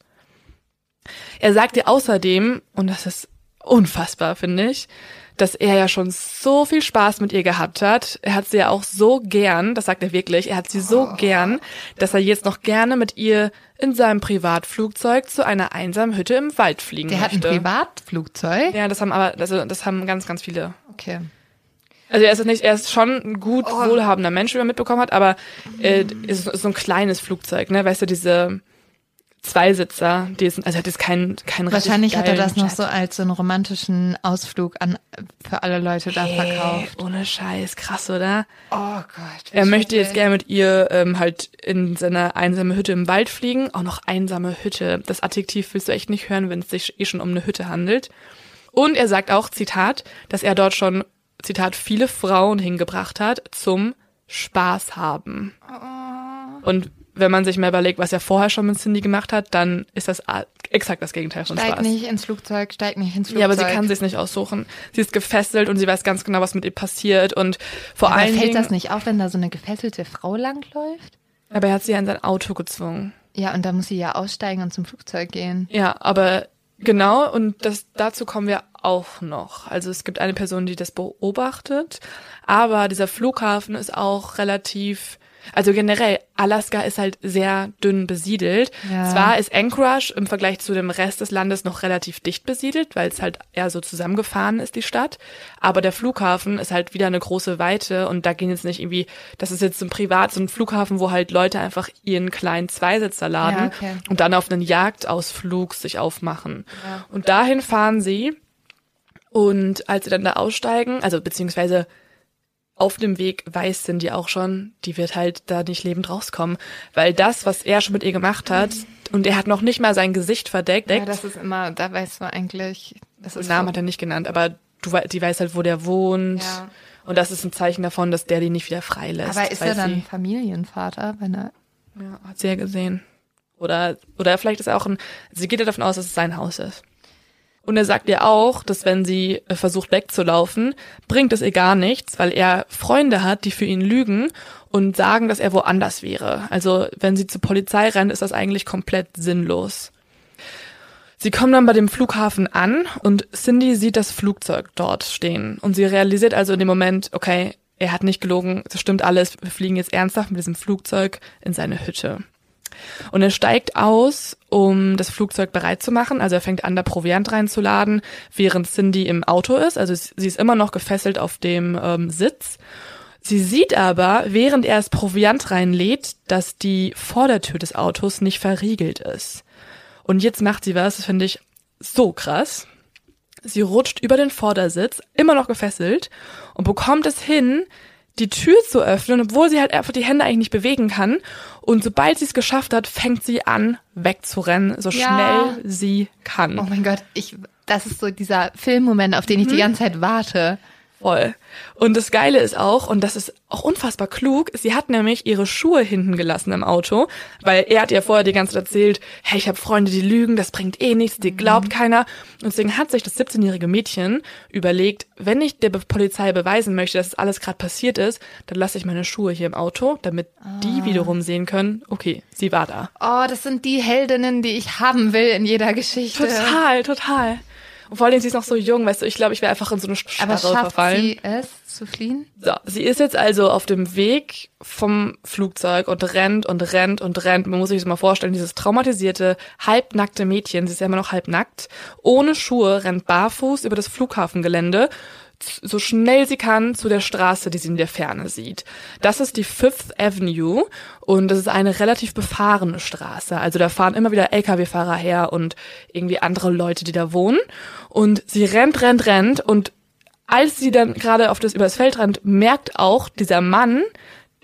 Er sagt ihr außerdem, und das ist unfassbar, finde ich, dass er ja schon so viel Spaß mit ihr gehabt hat. Er hat sie ja auch so gern, das sagt er wirklich, er hat sie so gern, dass er jetzt noch gerne mit ihr in seinem Privatflugzeug zu einer einsamen Hütte im Wald fliegen Der hat ein möchte. Privatflugzeug? Ja, das haben aber, also das haben ganz, ganz viele. Okay. Also er ist nicht, er ist schon ein gut Oh. wohlhabender Mensch, wie man mitbekommen hat, aber äh, ist, ist so ein kleines Flugzeug, ne? Weißt du, diese Zweisitzer, die sind, also er hat jetzt kein, kein richtig Wahrscheinlich hat er das noch so als so einen romantischen Ausflug an für alle Leute da Jet. verkauft. Hey, ohne Scheiß, krass, oder? Oh Gott. Er möchte jetzt gerne mit ihr ähm, halt in seine einsame Hütte im Wald fliegen. Auch noch einsame Hütte. Das Adjektiv willst du echt nicht hören, wenn es sich eh schon um eine Hütte handelt. Und er sagt auch, Zitat, dass er dort schon, Zitat, viele Frauen hingebracht hat zum Spaß haben. Und wenn man sich mal überlegt, was er vorher schon mit Cindy gemacht hat, dann ist das exakt das Gegenteil von Steig Spaß. nicht ins Flugzeug, steig nicht ins Flugzeug. Ja, aber sie kann sich's nicht aussuchen. Sie ist gefesselt und sie weiß ganz genau, was mit ihr passiert und vor aber allen fällt Dingen. das nicht auf, wenn da so eine gefesselte Frau langläuft? Aber er hat sie ja in sein Auto gezwungen. Ja, und da muss sie ja aussteigen und zum Flugzeug gehen. Ja, aber genau, und das, dazu kommen wir auch noch. Also es gibt eine Person, die das beobachtet, aber dieser Flughafen ist auch relativ, also generell, Alaska ist halt sehr dünn besiedelt. Ja. Zwar ist Anchorage im Vergleich zu dem Rest des Landes noch relativ dicht besiedelt, weil es halt eher so zusammengefahren ist, die Stadt. Aber der Flughafen ist halt wieder eine große Weite und da gehen jetzt nicht irgendwie, das ist jetzt so ein Privat, so ein Flughafen, wo halt Leute einfach ihren kleinen Zweisitzer laden Ja, okay. und dann auf einen Jagdausflug sich aufmachen. Ja. Und dahin fahren sie und als sie dann da aussteigen, also beziehungsweise auf dem Weg weiß Cindy auch schon, die wird halt da nicht lebend rauskommen, weil das, was er schon mit ihr gemacht hat, und er hat noch nicht mal sein Gesicht verdeckt, Ja, das ist immer, da weißt du eigentlich, das den ist Namen hat er nicht genannt, aber du, die weiß halt, wo der wohnt. Ja. Und das ist ein Zeichen davon, dass der die nicht wieder freilässt. Aber ist er dann Familienvater, wenn er Ja, hat sie ja gesehen. Oder, oder vielleicht ist er auch ein, sie geht ja davon aus, dass es sein Haus ist. Und er sagt ihr auch, dass wenn sie äh, versucht wegzulaufen, bringt es ihr gar nichts, weil er Freunde hat, die für ihn lügen und sagen, dass er woanders wäre. Also wenn sie zur Polizei rennt, ist das eigentlich komplett sinnlos. Sie kommen dann bei dem Flughafen an und Cindy sieht das Flugzeug dort stehen. Und sie realisiert also in dem Moment, okay, er hat nicht gelogen, das stimmt alles, wir fliegen jetzt ernsthaft mit diesem Flugzeug in seine Hütte. Und er steigt aus, um das Flugzeug bereit zu machen. Also er fängt an, da Proviant reinzuladen, während Cindy im Auto ist. Also sie ist immer noch gefesselt auf dem ähm, Sitz. Sie sieht aber, während er das Proviant reinlädt, dass die Vordertür des Autos nicht verriegelt ist. Und jetzt macht sie was, das finde ich so krass. Sie rutscht über den Vordersitz, immer noch gefesselt, und bekommt es hin, die Tür zu öffnen, obwohl sie halt einfach die Hände eigentlich nicht bewegen kann. Und sobald sie es geschafft hat, fängt sie an, wegzurennen, so Ja. schnell sie kann. Oh mein Gott, ich, das ist so dieser Filmmoment, auf den ich die ganze Zeit warte. Voll. Und das Geile ist auch, und das ist auch unfassbar klug, sie hat nämlich ihre Schuhe hinten gelassen im Auto, weil er hat ihr vorher die ganze Zeit erzählt, hey, ich habe Freunde, die lügen, das bringt eh nichts, die glaubt keiner. Und deswegen hat sich das 17-jährige Mädchen überlegt, wenn ich der Polizei beweisen möchte, dass es alles gerade passiert ist, dann lasse ich meine Schuhe hier im Auto, damit die wiederum sehen können, okay, sie war da. Oh, das sind die Heldinnen, die ich haben will in jeder Geschichte. Total, total. Und vor allem, sie ist noch so jung, weißt du, ich glaube, ich wäre einfach in so eine Aber Starre schafft verfallen. sie es zu fliehen? So, sie ist jetzt also auf dem Weg vom Flugzeug und rennt und rennt und rennt. Man muss sich das mal vorstellen, dieses traumatisierte, halbnackte Mädchen, sie ist ja immer noch halbnackt, ohne Schuhe, rennt barfuß über das Flughafengelände so schnell sie kann zu der Straße, die sie in der Ferne sieht. Das ist die Fifth Avenue und das ist eine relativ befahrene Straße. Also da fahren immer wieder Lkw-Fahrer her und irgendwie andere Leute, die da wohnen. Und sie rennt, rennt, rennt und als sie dann gerade auf das übers Feld rennt, merkt auch dieser Mann,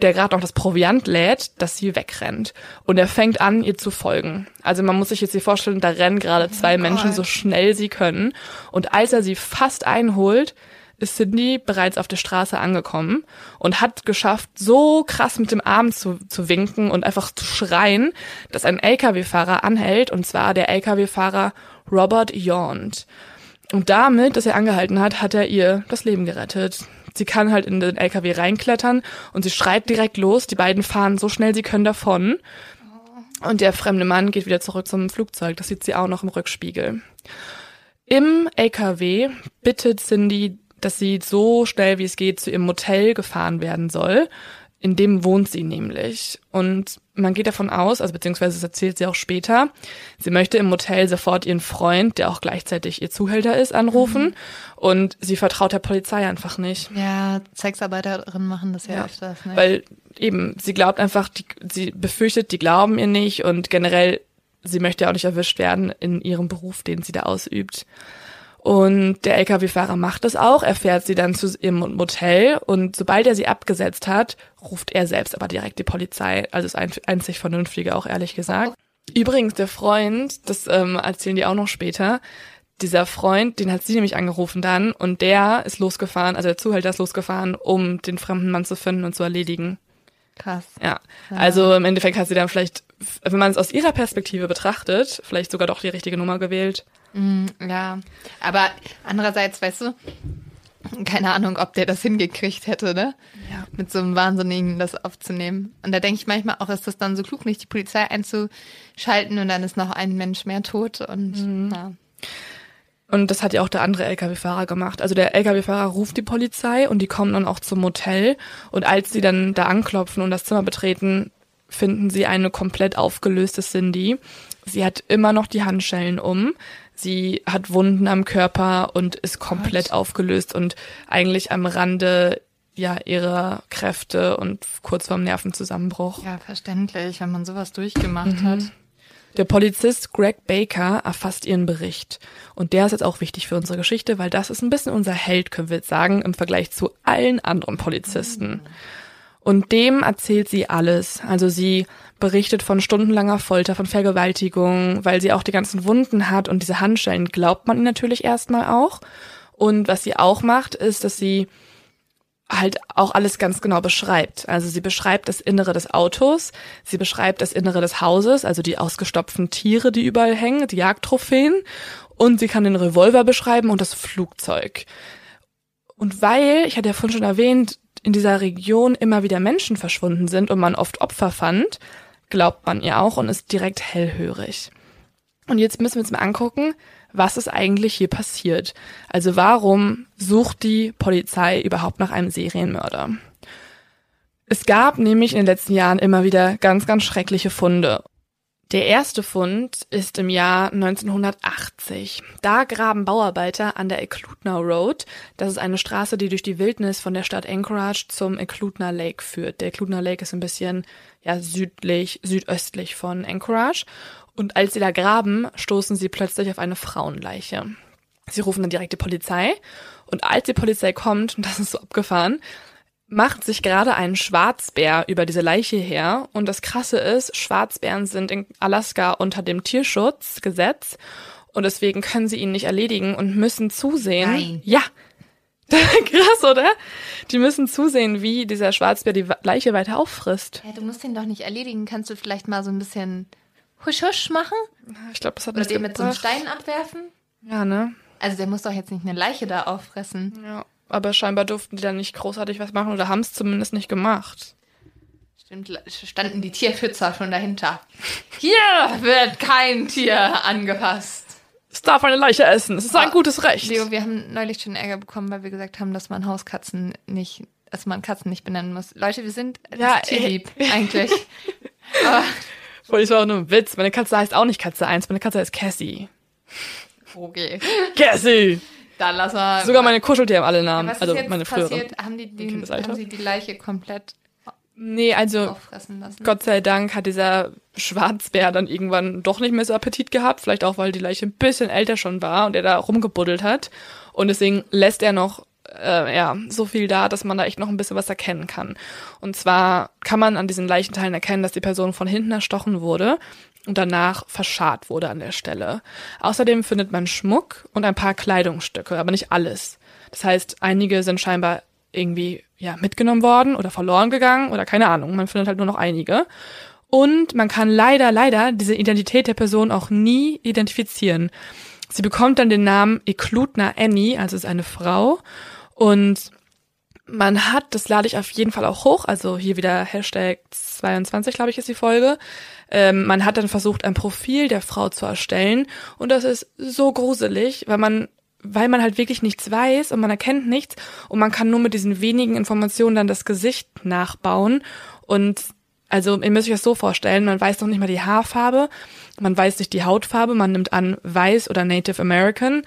der gerade noch das Proviant lädt, dass sie wegrennt. Und er fängt an, ihr zu folgen. Also man muss sich jetzt hier vorstellen, da rennen gerade zwei oh Menschen so schnell sie können. Und als er sie fast einholt, ist Cindy bereits auf der Straße angekommen und hat geschafft, so krass mit dem Arm zu, zu winken und einfach zu schreien, dass ein LKW-Fahrer anhält, und zwar der LKW-Fahrer Robert Yond. Und damit, dass er angehalten hat, hat er ihr das Leben gerettet. Sie kann halt in den LKW reinklettern und sie schreit direkt los. Die beiden fahren so schnell sie können davon. Und der fremde Mann geht wieder zurück zum Flugzeug. Das sieht sie auch noch im Rückspiegel. Im LKW bittet Cindy, dass sie so schnell wie es geht zu ihrem Motel gefahren werden soll. In dem wohnt sie nämlich. Und man geht davon aus, also beziehungsweise das erzählt sie auch später, sie möchte im Motel sofort ihren Freund, der auch gleichzeitig ihr Zuhälter ist, anrufen. Mhm. Und sie vertraut der Polizei einfach nicht. Ja, Sexarbeiterinnen machen das ja, ja öfters. Nicht? Weil eben, sie glaubt einfach, die, sie befürchtet, die glauben ihr nicht und generell, sie möchte ja auch nicht erwischt werden in ihrem Beruf, den sie da ausübt. Und der LKW-Fahrer macht das auch. Er fährt sie dann zu ihrem Motel und sobald er sie abgesetzt hat, ruft er selbst aber direkt die Polizei. Also das einzig Vernünftige auch, ehrlich gesagt. Übrigens, der Freund, das ähm, erzählen die auch noch später, dieser Freund, den hat sie nämlich angerufen dann und der ist losgefahren, also der Zuhälter ist losgefahren, um den fremden Mann zu finden und zu erledigen. Krass. Ja. ja. Also im Endeffekt hat sie dann vielleicht, wenn man es aus ihrer Perspektive betrachtet, vielleicht sogar doch die richtige Nummer gewählt. Mm, ja, aber andererseits, weißt du, keine Ahnung, ob der das hingekriegt hätte, ne? Ja. Mit so einem Wahnsinnigen das aufzunehmen. Und da denke ich manchmal auch, ist das dann so klug, nicht die Polizei einzuschalten und dann ist noch ein Mensch mehr tot und mhm. ja. Und das hat ja auch der andere Lkw-Fahrer gemacht. Also der Lkw-Fahrer ruft die Polizei und die kommen dann auch zum Motel. Und als sie dann da anklopfen und das Zimmer betreten, finden sie eine komplett aufgelöste Cindy. Sie hat immer noch die Handschellen um. Sie hat Wunden am Körper und ist komplett Gott. aufgelöst und eigentlich am Rande ja ihrer Kräfte und kurz vorm Nervenzusammenbruch. Ja, verständlich, wenn man sowas durchgemacht mhm. hat. Der Polizist Greg Baker erfasst ihren Bericht. Und der ist jetzt auch wichtig für unsere Geschichte, weil das ist ein bisschen unser Held, können wir jetzt sagen, im Vergleich zu allen anderen Polizisten. Mhm. Und dem erzählt sie alles. Also sie berichtet von stundenlanger Folter, von Vergewaltigung, weil sie auch die ganzen Wunden hat und diese Handschellen glaubt man ihr natürlich erstmal auch. Und was sie auch macht, ist, dass sie halt auch alles ganz genau beschreibt. Also sie beschreibt das Innere des Autos, sie beschreibt das Innere des Hauses, also die ausgestopften Tiere, die überall hängen, die Jagdtrophäen und sie kann den Revolver beschreiben und das Flugzeug. Und weil, ich hatte ja vorhin schon erwähnt, in dieser Region immer wieder Menschen verschwunden sind und man oft Opfer fand, glaubt man ihr auch und ist direkt hellhörig. Und jetzt müssen wir uns mal angucken, was ist eigentlich hier passiert. Also warum sucht die Polizei überhaupt nach einem Serienmörder? Es gab nämlich in den letzten Jahren immer wieder ganz, ganz schreckliche Funde. Der erste Fund ist im Jahr 1980. Da graben Bauarbeiter an der Eklutna Road. Das ist eine Straße, die durch die Wildnis von der Stadt Anchorage zum Eklutna Lake führt. Der Eklutna Lake ist ein bisschen ja südlich, südöstlich von Anchorage. Und als sie da graben, stoßen sie plötzlich auf eine Frauenleiche. Sie rufen dann direkt die Polizei. Und als die Polizei kommt, und das ist so abgefahren, macht sich gerade ein Schwarzbär über diese Leiche her. Und das Krasse ist, Schwarzbären sind in Alaska unter dem Tierschutzgesetz und deswegen können sie ihn nicht erledigen und müssen zusehen. Nein. Ja. Krass, oder? Die müssen zusehen, wie dieser Schwarzbär die Leiche weiter auffrisst. Ja, du musst ihn doch nicht erledigen. Kannst du vielleicht mal so ein bisschen husch husch machen? Ich glaube, das hat Oder den mit so einem Stein abwerfen? Ja, ne? Also der muss doch jetzt nicht eine Leiche da auffressen. Ja. Aber scheinbar durften die dann nicht großartig was machen oder haben es zumindest nicht gemacht. Stimmt, standen die Tierschützer schon dahinter. Hier wird kein Tier angefasst. Es darf eine Leiche essen. Es ist oh, ein gutes Recht. Leo, wir haben neulich schon Ärger bekommen, weil wir gesagt haben, dass man Hauskatzen nicht, dass man Katzen nicht benennen muss. Leute, wir sind ja, tierlieb, eigentlich. Aber das war auch nur ein Witz. Meine Katze heißt auch nicht Katze 1, meine Katze heißt Cassie. Okay. Cassie! Dann lass mal. Sogar meine Kuscheltiere haben alle Namen. Ist also meine früheren. passiert? Haben die, den, haben sie die Leiche komplett Nee, also auffressen lassen? Gott sei Dank hat dieser Schwarzbär dann irgendwann doch nicht mehr so Appetit gehabt. Vielleicht auch, weil die Leiche ein bisschen älter schon war und er da rumgebuddelt hat. Und deswegen lässt er noch äh, ja, so viel da, dass man da echt noch ein bisschen was erkennen kann. Und zwar kann man an diesen Leichenteilen erkennen, dass die Person von hinten erstochen wurde und danach verscharrt wurde an der Stelle. Außerdem findet man Schmuck und ein paar Kleidungsstücke, aber nicht alles. Das heißt, einige sind scheinbar irgendwie ja mitgenommen worden oder verloren gegangen oder keine Ahnung. Man findet halt nur noch einige. Und man kann leider, leider diese Identität der Person auch nie identifizieren. Sie bekommt dann den Namen Eklutna Annie, also ist eine Frau. Und man hat, das lade ich auf jeden Fall auch hoch, also hier wieder Hashtag 22, glaube ich, ist die Folge. Ähm, man hat dann versucht, ein Profil der Frau zu erstellen. Und das ist so gruselig, weil man weil man halt wirklich nichts weiß und man erkennt nichts und man kann nur mit diesen wenigen Informationen dann das Gesicht nachbauen und also ihr müsst euch das so vorstellen, man weiß noch nicht mal die Haarfarbe, man weiß nicht die Hautfarbe, man nimmt an weiß oder Native American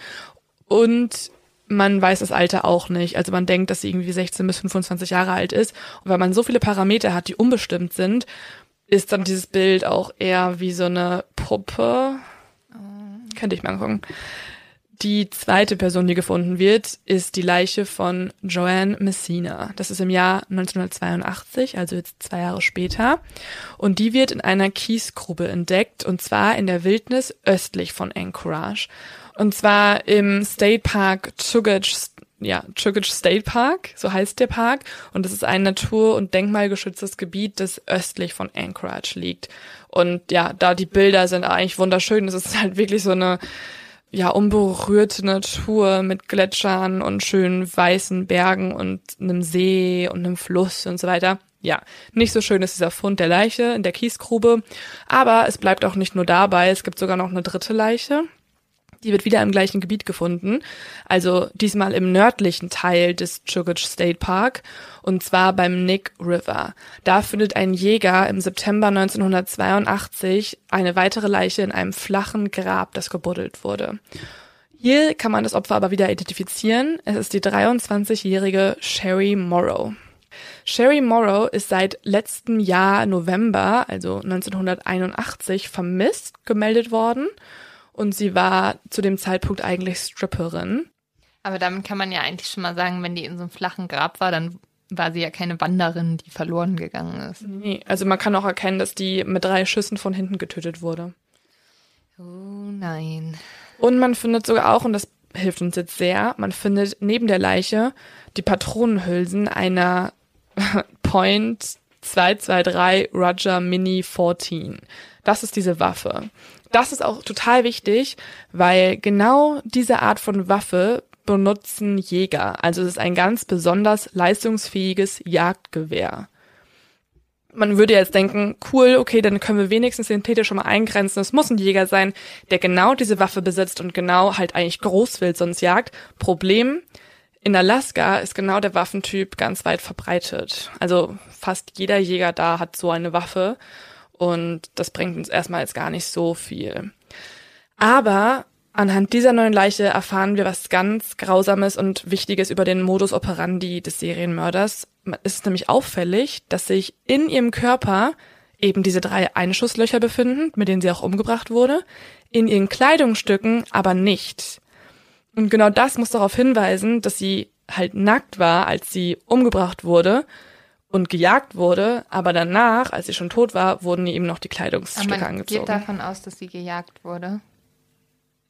und man weiß das Alter auch nicht. Also man denkt, dass sie irgendwie 16 bis 25 Jahre alt ist. Und weil man so viele Parameter hat, die unbestimmt sind, ist dann dieses Bild auch eher wie so eine Puppe. Könnte ich mal angucken. Die zweite Person, die gefunden wird, ist die Leiche von Joanne Messina. Das ist im Jahr 1982, also jetzt zwei Jahre später. Und die wird in einer Kiesgrube entdeckt, und zwar in der Wildnis östlich von Anchorage. Und zwar im State Park Chugach, ja, Chugach State Park, so heißt der Park. Und das ist ein natur- und denkmalgeschütztes Gebiet, das östlich von Anchorage liegt. Und ja, da die Bilder sind eigentlich wunderschön. Es ist halt wirklich so eine, ja, unberührte Natur mit Gletschern und schönen weißen Bergen und einem See und einem Fluss und so weiter. Ja, nicht so schön ist dieser Fund der Leiche in der Kiesgrube. Aber es bleibt auch nicht nur dabei. Es gibt sogar noch eine dritte Leiche. Die wird wieder im gleichen Gebiet gefunden, also diesmal im nördlichen Teil des Chugach State Park, und zwar beim Nick River. Da findet ein Jäger im September 1982 eine weitere Leiche in einem flachen Grab, das gebuddelt wurde. Hier kann man das Opfer aber wieder identifizieren. Es ist die 23-jährige Sherry Morrow. Sherry Morrow ist seit letztem Jahr November, also 1981, vermisst gemeldet worden und sie war zu dem Zeitpunkt eigentlich Stripperin. Aber damit kann man ja eigentlich schon mal sagen, wenn die in so einem flachen Grab war, dann war sie ja keine Wanderin, die verloren gegangen ist. Nee, also man kann auch erkennen, dass die mit drei Schüssen von hinten getötet wurde. Oh nein. Und man findet sogar auch, und das hilft uns jetzt sehr, man findet neben der Leiche die Patronenhülsen einer Point 223 Roger Mini 14. Das ist diese Waffe. Das ist auch total wichtig, weil genau diese Art von Waffe benutzen Jäger. Also es ist ein ganz besonders leistungsfähiges Jagdgewehr. Man würde jetzt denken, cool, okay, dann können wir wenigstens den Täter schon mal eingrenzen. Es muss ein Jäger sein, der genau diese Waffe besitzt und genau halt eigentlich Großwild sonst jagt. Problem, in Alaska ist genau der Waffentyp ganz weit verbreitet. Also fast jeder Jäger da hat so eine Waffe und das bringt uns erstmal jetzt gar nicht so viel. Aber anhand dieser neuen Leiche erfahren wir was ganz Grausames und Wichtiges über den Modus operandi des Serienmörders. Es ist nämlich auffällig, dass sich in ihrem Körper eben diese drei Einschusslöcher befinden, mit denen sie auch umgebracht wurde, in ihren Kleidungsstücken aber nicht. Und genau das muss darauf hinweisen, dass sie halt nackt war, als sie umgebracht wurde und gejagt wurde, aber danach, als sie schon tot war, wurden eben noch die Aber Kleidungsstücke man angezogen. geht davon aus, dass sie gejagt wurde.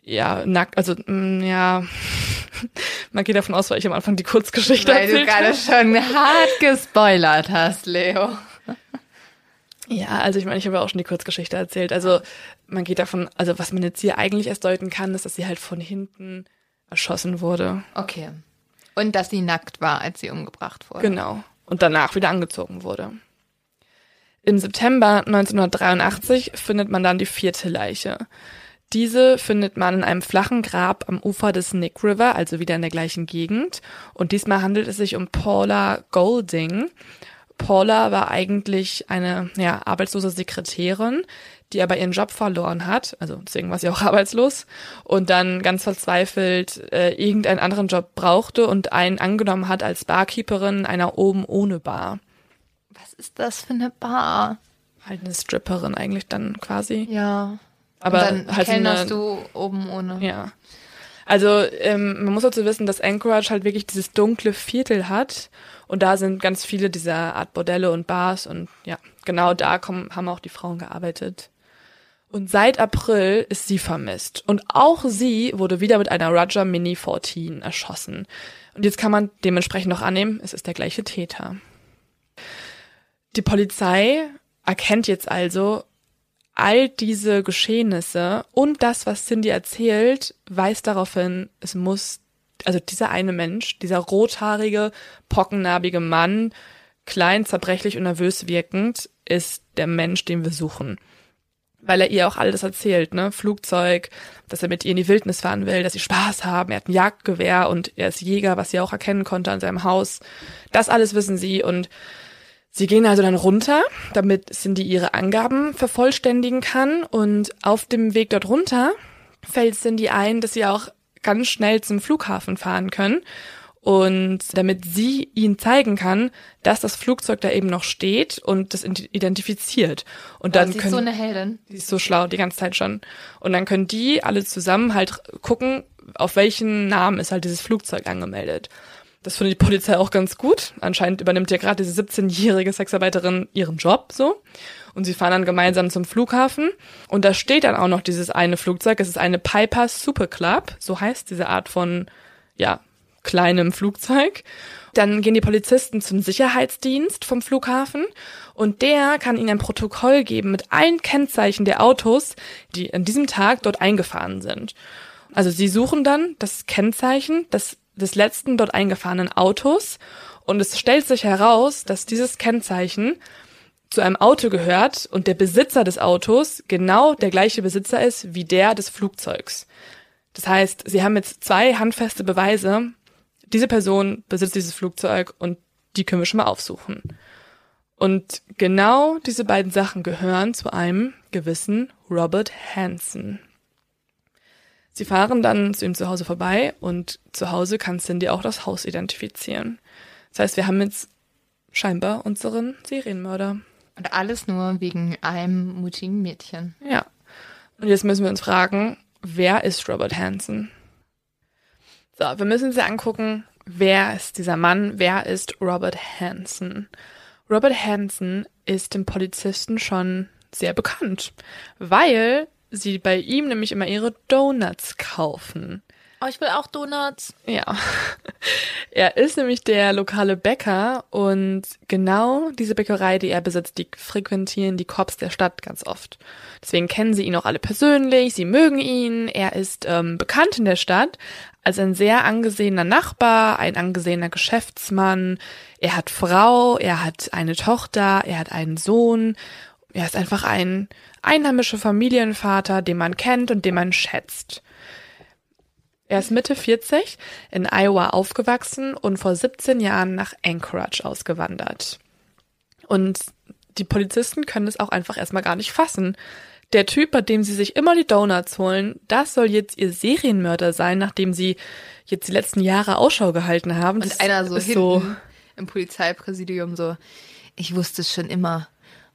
ja, nackt, also mh, ja, man geht davon aus, weil ich am Anfang die Kurzgeschichte Weil du erzählt gerade habe. schon hart gespoilert hast, Leo. Ja, also ich meine, ich habe ja auch schon die Kurzgeschichte erzählt. Also man geht davon, also was man jetzt hier eigentlich erst deuten kann, ist, dass sie halt von hinten erschossen wurde. Okay. Und dass sie nackt war, als sie umgebracht wurde. Genau. Und danach wieder angezogen wurde. Im September 1983 findet man dann die vierte Leiche. Diese findet man in einem flachen Grab am Ufer des Nick River, also wieder in der gleichen Gegend. Und diesmal handelt es sich um Paula Golding. Paula war eigentlich eine ja, arbeitslose Sekretärin, die aber ihren Job verloren hat, also deswegen war sie auch arbeitslos und dann ganz verzweifelt äh, irgendeinen anderen Job brauchte und einen angenommen hat als Barkeeperin einer oben ohne Bar. Was ist das für eine Bar? Halt eine Stripperin eigentlich dann quasi. Ja. Aber Und dann halt kellnerst eine, du oben ohne. Ja. Also ähm, man muss dazu wissen, dass Anchorage halt wirklich dieses dunkle Viertel hat und da sind ganz viele dieser Art Bordelle und Bars und ja, genau da kommen, haben auch die Frauen gearbeitet. Und seit April ist sie vermisst. Und auch sie wurde wieder mit einer Roger Mini 14 erschossen. Und jetzt kann man dementsprechend noch annehmen, es ist der gleiche Täter. Die Polizei erkennt jetzt also, all diese Geschehnisse und das, was Cindy erzählt, weist darauf hin, es muss, also dieser eine Mensch, dieser rothaarige, pockennarbige Mann, klein, zerbrechlich und nervös wirkend, ist der Mensch, den wir suchen. Weil er ihr auch alles erzählt, ne? Flugzeug, dass er mit ihr in die Wildnis fahren will, dass sie Spaß haben, er hat ein Jagdgewehr und er ist Jäger, was sie auch erkennen konnte an seinem Haus. Das alles wissen sie und Sie gehen also dann runter, damit Cindy ihre Angaben vervollständigen kann. Und auf dem Weg dort runter fällt Cindy ein, dass sie auch ganz schnell zum Flughafen fahren können. Und damit sie ihnen zeigen kann, dass das Flugzeug da eben noch steht und das identifiziert. Und dann Oh, sie ist können, so eine Heldin. die ist so schlau die ganze Zeit schon. Und dann können die alle zusammen halt gucken, auf welchen Namen ist halt dieses Flugzeug angemeldet. Das findet die Polizei auch ganz gut. Anscheinend übernimmt ja gerade diese 17-jährige Sexarbeiterin ihren Job so. Und sie fahren dann gemeinsam zum Flughafen. Und da steht dann auch noch dieses eine Flugzeug. Es ist eine Piper Super Club. So heißt diese Art von, ja, kleinem Flugzeug. Dann gehen die Polizisten zum Sicherheitsdienst vom Flughafen und der kann ihnen ein Protokoll geben mit allen Kennzeichen der Autos, die an diesem Tag dort eingefahren sind. Also sie suchen dann das Kennzeichen des, des letzten dort eingefahrenen Autos und es stellt sich heraus, dass dieses Kennzeichen zu einem Auto gehört und der Besitzer des Autos genau der gleiche Besitzer ist wie der des Flugzeugs. Das heißt, sie haben jetzt zwei handfeste Beweise. Diese Person besitzt dieses Flugzeug und die können wir schon mal aufsuchen. Und genau diese beiden Sachen gehören zu einem gewissen Robert Hansen. Sie fahren dann zu ihm zu Hause vorbei und zu Hause kann Cindy auch das Haus identifizieren. Das heißt, wir haben jetzt scheinbar unseren Serienmörder. Und alles nur wegen einem mutigen Mädchen. Ja. Und jetzt müssen wir uns fragen, wer ist Robert Hansen? So, wir müssen uns angucken, wer ist dieser Mann, wer ist Robert Hansen? Robert Hansen ist dem Polizisten schon sehr bekannt, weil sie bei ihm nämlich immer ihre Donuts kaufen. Oh, ich will auch Donuts. Ja. Er ist nämlich der lokale Bäcker und genau diese Bäckerei, die er besitzt, die frequentieren die Cops der Stadt ganz oft. Deswegen kennen sie ihn auch alle persönlich, sie mögen ihn. Er ist ähm, bekannt in der Stadt als ein sehr angesehener Nachbar, ein angesehener Geschäftsmann. Er hat Frau, er hat eine Tochter, er hat einen Sohn. Er ist einfach ein einheimischer Familienvater, den man kennt und den man schätzt. Er ist Mitte 40, in Iowa aufgewachsen und vor 17 Jahren nach Anchorage ausgewandert. Und die Polizisten können es auch einfach erstmal gar nicht fassen. Der Typ, bei dem sie sich immer die Donuts holen, das soll jetzt ihr Serienmörder sein, nachdem sie jetzt die letzten Jahre Ausschau gehalten haben. Das Und einer so hinten so, im Polizeipräsidium so, ich wusste es schon immer.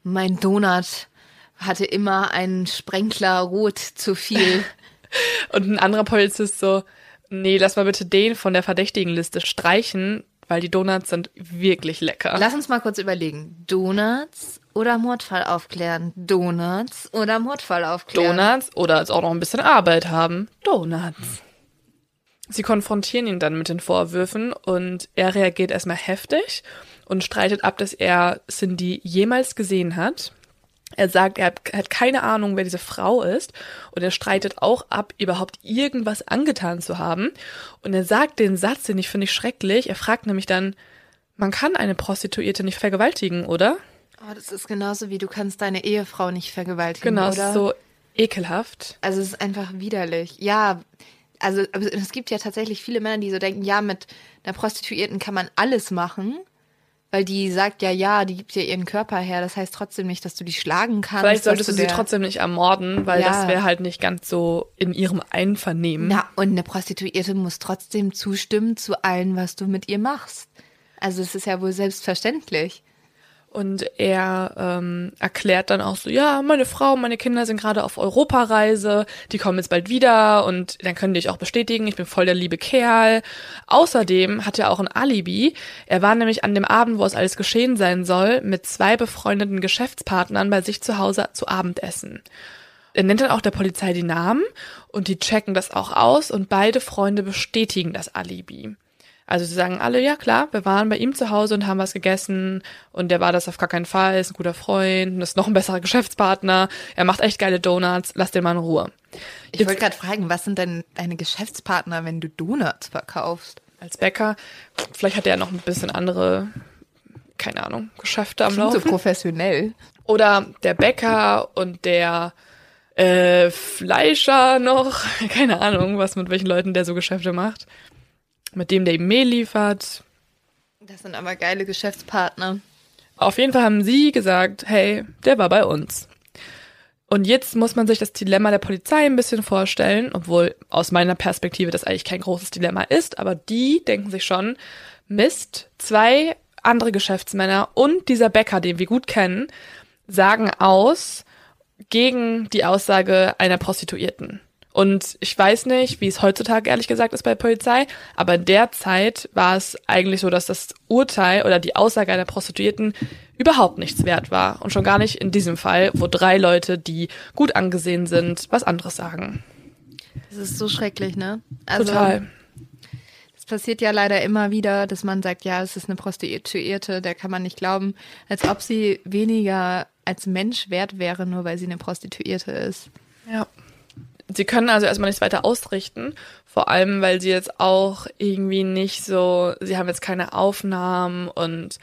Mein Donut hatte immer einen Sprenkler rot zu viel. Und ein anderer Polizist so, nee, lass mal bitte den von der verdächtigen Liste streichen, weil die Donuts sind wirklich lecker. Lass uns mal kurz überlegen. Donuts oder Mordfall aufklären? Donuts oder Mordfall aufklären? Donuts oder als auch noch ein bisschen Arbeit haben. Donuts. Sie konfrontieren ihn dann mit den Vorwürfen und er reagiert erstmal heftig und streitet ab, dass er Cindy jemals gesehen hat. Er sagt, er hat, keine Ahnung, wer diese Frau ist und er streitet auch ab, überhaupt irgendwas angetan zu haben. Und er sagt den Satz, den ich finde ich schrecklich. Er fragt nämlich dann, man kann eine Prostituierte nicht vergewaltigen, oder? Oh, das ist genauso wie du kannst deine Ehefrau nicht vergewaltigen, Genau, oder? ist so ekelhaft. Also es ist einfach widerlich. Ja, also es gibt ja tatsächlich viele Männer, die so denken, ja, mit einer Prostituierten kann man alles machen. Weil die sagt ja, ja, die gibt ja ihren Körper her. Das heißt trotzdem nicht, dass du die schlagen kannst. Vielleicht solltest du sie trotzdem nicht ermorden, weil Ja. das wäre halt nicht ganz so in ihrem Einvernehmen. Na, und eine Prostituierte muss trotzdem zustimmen zu allem, was du mit ihr machst. Also es ist ja wohl selbstverständlich. Und er ähm, erklärt dann auch so, ja, meine Frau, meine Kinder sind gerade auf Europareise, die kommen jetzt bald wieder und dann können die euch auch bestätigen, ich bin voll der liebe Kerl. Außerdem hat er auch ein Alibi. Er war nämlich an dem Abend, wo es alles geschehen sein soll, mit zwei befreundeten Geschäftspartnern bei sich zu Hause zu Abendessen. Er nennt dann auch der Polizei die Namen und die checken das auch aus und beide Freunde bestätigen das Alibi. Also sie sagen alle, ja klar, wir waren bei ihm zu Hause und haben was gegessen und der war das auf gar keinen Fall, ist ein guter Freund, und ist noch ein besserer Geschäftspartner, er macht echt geile Donuts, lass den mal in Ruhe. Ich wollte gerade fragen, was sind denn deine Geschäftspartner, wenn du Donuts verkaufst? Als Bäcker, vielleicht hat er noch ein bisschen andere, keine Ahnung, Geschäfte am Klingt so Laufen. professionell. Oder der Bäcker und der äh, Fleischer noch, keine Ahnung, was mit welchen Leuten der so Geschäfte macht. Mit dem, der ihm Mehl liefert, Das sind aber geile Geschäftspartner. Auf jeden Fall haben sie gesagt, hey, der war bei uns. Und jetzt muss man sich das Dilemma der Polizei ein bisschen vorstellen, obwohl aus meiner Perspektive das eigentlich kein großes Dilemma ist, aber die denken sich schon, Mist, zwei andere Geschäftsmänner und dieser Bäcker, den wir gut kennen, sagen aus gegen die Aussage einer Prostituierten. Und ich weiß nicht, wie es heutzutage ehrlich gesagt ist bei der Polizei, aber in der Zeit war es eigentlich so, dass das Urteil oder die Aussage einer Prostituierten überhaupt nichts wert war. Und schon gar nicht in diesem Fall, wo drei Leute, die gut angesehen sind, was anderes sagen. Das ist so schrecklich, ne? Also, Total. Es passiert ja leider immer wieder, dass man sagt, ja, es ist eine Prostituierte, der kann man nicht glauben, als ob sie weniger als Mensch wert wäre, nur weil sie eine Prostituierte ist. Ja. Sie können also erstmal nichts weiter ausrichten, vor allem weil sie jetzt auch irgendwie nicht so, sie haben jetzt keine Aufnahmen und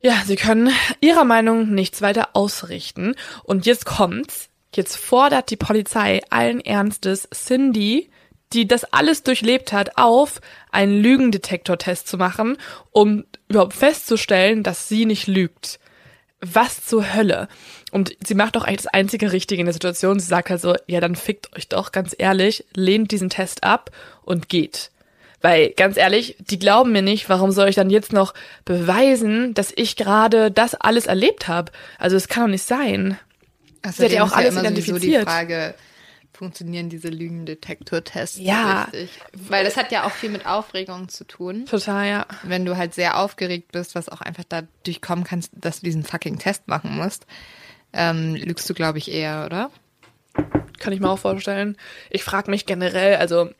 ja, sie können ihrer Meinung nichts weiter ausrichten. Und jetzt kommt's, jetzt fordert die Polizei allen Ernstes Cindy, die das alles durchlebt hat, auf, einen Lügendetektortest zu machen, um überhaupt festzustellen, dass sie nicht lügt was zur Hölle? Und sie macht doch eigentlich das einzige Richtige in der Situation. Sie sagt halt so, ja, dann fickt euch doch, ganz ehrlich, lehnt diesen Test ab und geht. Weil, ganz ehrlich, die glauben mir nicht, warum soll ich dann jetzt noch beweisen, dass ich gerade das alles erlebt habe? Also es kann doch nicht sein. Also hat ja auch alles immer sowieso die identifiziert. Frage, funktionieren diese Lügendetektortests Ja. richtig? Weil das hat ja auch viel mit Aufregung zu tun. Total, ja. Wenn du halt sehr aufgeregt bist, was auch einfach dadurch kommen kannst, dass du diesen fucking Test machen musst, ähm, lügst du, glaube ich, eher, oder? Kann ich mir auch vorstellen. Ich frage mich generell, also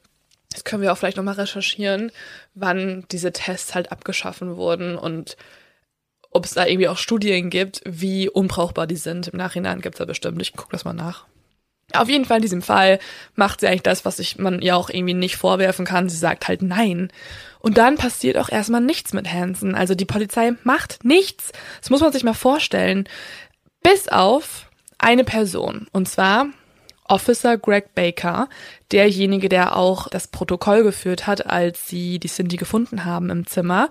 das können wir auch vielleicht nochmal recherchieren, wann diese Tests halt abgeschaffen wurden und ob es da irgendwie auch Studien gibt, wie unbrauchbar die sind. Im Nachhinein gibt's da bestimmt. Ich gucke das mal nach. Auf jeden Fall in diesem Fall macht sie eigentlich das, was ich man ihr auch irgendwie nicht vorwerfen kann. Sie sagt halt nein. Und dann passiert auch erstmal nichts mit Hansen. Also die Polizei macht nichts. Das muss man sich mal vorstellen. Bis auf eine Person. Und zwar Officer Greg Baker, derjenige, der auch das Protokoll geführt hat, als sie die Cindy gefunden haben im Zimmer,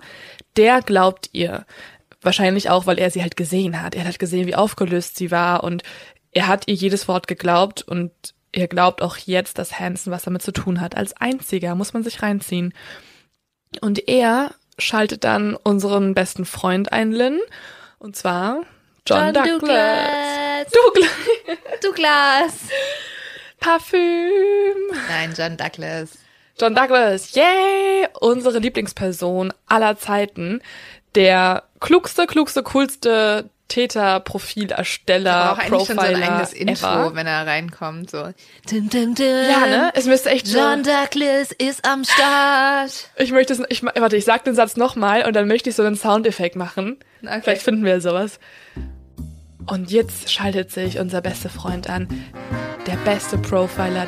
der glaubt ihr. Wahrscheinlich auch, weil er sie halt gesehen hat. Er hat gesehen, wie aufgelöst sie war und er hat ihr jedes Wort geglaubt und er glaubt auch jetzt, dass Hansen was damit zu tun hat. Als einziger muss man sich reinziehen. Und er schaltet dann unseren besten Freund ein, Lynn, und zwar John, Douglas. Douglas. Douglas. Parfüm. Nein, John Douglas. John Douglas, yay! Unsere Lieblingsperson aller Zeiten. Der klugste, klugste, coolste Täterprofilersteller, auch eigentlich schon so ein Profiler eigenes Intro, ever. wenn er reinkommt. So. Dun, dun, dun. Ja, ne? Es müsste echt so. John Douglas ist am Start. Ich möchte es, ich, warte, ich sag den Satz nochmal und dann möchte ich so einen Soundeffekt machen. Okay. Vielleicht finden wir sowas. Und jetzt schaltet sich unser bester Freund an. Der beste Profiler,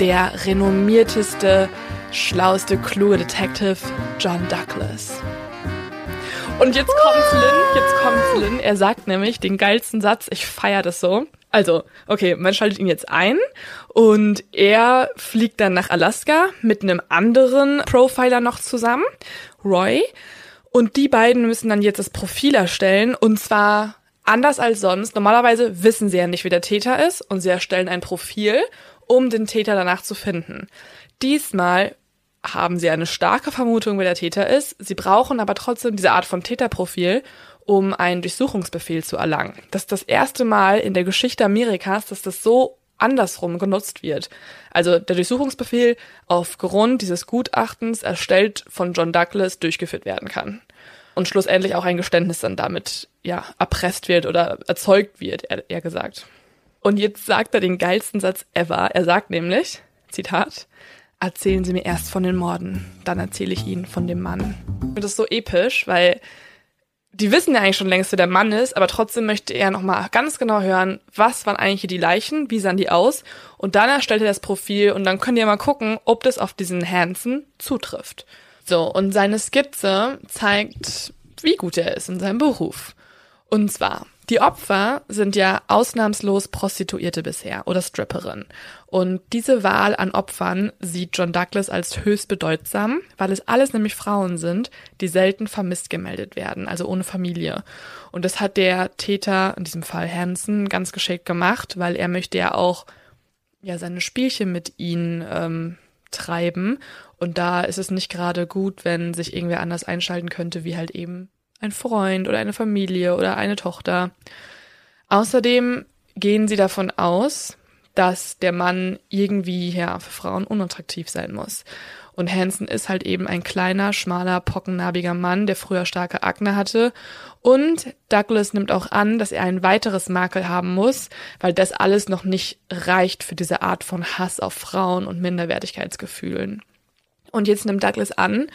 der renommierteste, schlauste, kluge Detective, John Douglas. Und jetzt kommt's Lynn, jetzt kommt's Lynn. Er sagt nämlich den geilsten Satz, ich feier das so. Also, okay, man schaltet ihn jetzt ein und er fliegt dann nach Alaska mit einem anderen Profiler noch zusammen, Roy. Und die beiden müssen dann jetzt das Profil erstellen und zwar anders als sonst. Normalerweise wissen sie ja nicht, wer der Täter ist und sie erstellen ein Profil, um den Täter danach zu finden. Diesmal haben sie eine starke Vermutung, wer der Täter ist. Sie brauchen aber trotzdem diese Art von Täterprofil, um einen Durchsuchungsbefehl zu erlangen. Das ist das erste Mal in der Geschichte Amerikas, dass das so andersrum genutzt wird. Also der Durchsuchungsbefehl aufgrund dieses Gutachtens erstellt von John Douglas durchgeführt werden kann. Und schlussendlich auch ein Geständnis dann damit, ja, erpresst wird oder erzeugt wird, eher gesagt. Und jetzt sagt er den geilsten Satz ever. Er sagt nämlich, Zitat, erzählen Sie mir erst von den Morden, dann erzähle ich Ihnen von dem Mann. Das ist so episch, weil die wissen ja eigentlich schon längst, wer der Mann ist, aber trotzdem möchte er nochmal ganz genau hören, was waren eigentlich hier die Leichen, wie sahen die aus und dann erstellt er das Profil und dann könnt ihr mal gucken, ob das auf diesen Hansen zutrifft. So, und seine Skizze zeigt, wie gut er ist in seinem Beruf. Und zwar, die Opfer sind ja ausnahmslos Prostituierte bisher oder Stripperin. Und diese Wahl an Opfern sieht John Douglas als höchst bedeutsam, weil es alles nämlich Frauen sind, die selten vermisst gemeldet werden, also ohne Familie. Und das hat der Täter, in diesem Fall Hansen, ganz geschickt gemacht, weil er möchte ja auch ja seine Spielchen mit ihnen ähm, treiben. Und da ist es nicht gerade gut, wenn sich irgendwer anders einschalten könnte, wie halt eben ein Freund oder eine Familie oder eine Tochter. Außerdem gehen sie davon aus, dass der Mann irgendwie ja für Frauen unattraktiv sein muss. Und Hansen ist halt eben ein kleiner, schmaler, pockennarbiger Mann, der früher starke Akne hatte. Und Douglas nimmt auch an, dass er ein weiteres Makel haben muss, weil das alles noch nicht reicht für diese Art von Hass auf Frauen und Minderwertigkeitsgefühlen. Und jetzt nimmt Douglas an,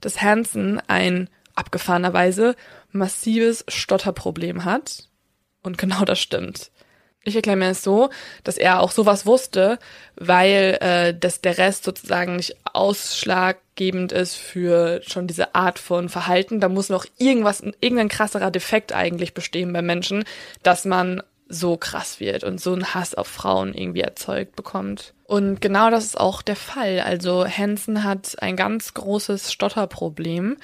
dass Hansen ein abgefahrenerweise massives Stotterproblem hat. Und genau das stimmt. Ich erkläre mir es so, dass er auch sowas wusste, weil äh, dass der Rest sozusagen nicht ausschlaggebend ist für schon diese Art von Verhalten. Da muss noch irgendwas, irgendein krasserer Defekt eigentlich bestehen beim Menschen, dass man so krass wird und so einen Hass auf Frauen irgendwie erzeugt bekommt. Und genau das ist auch der Fall. Also Hansen hat ein ganz großes Stotterproblem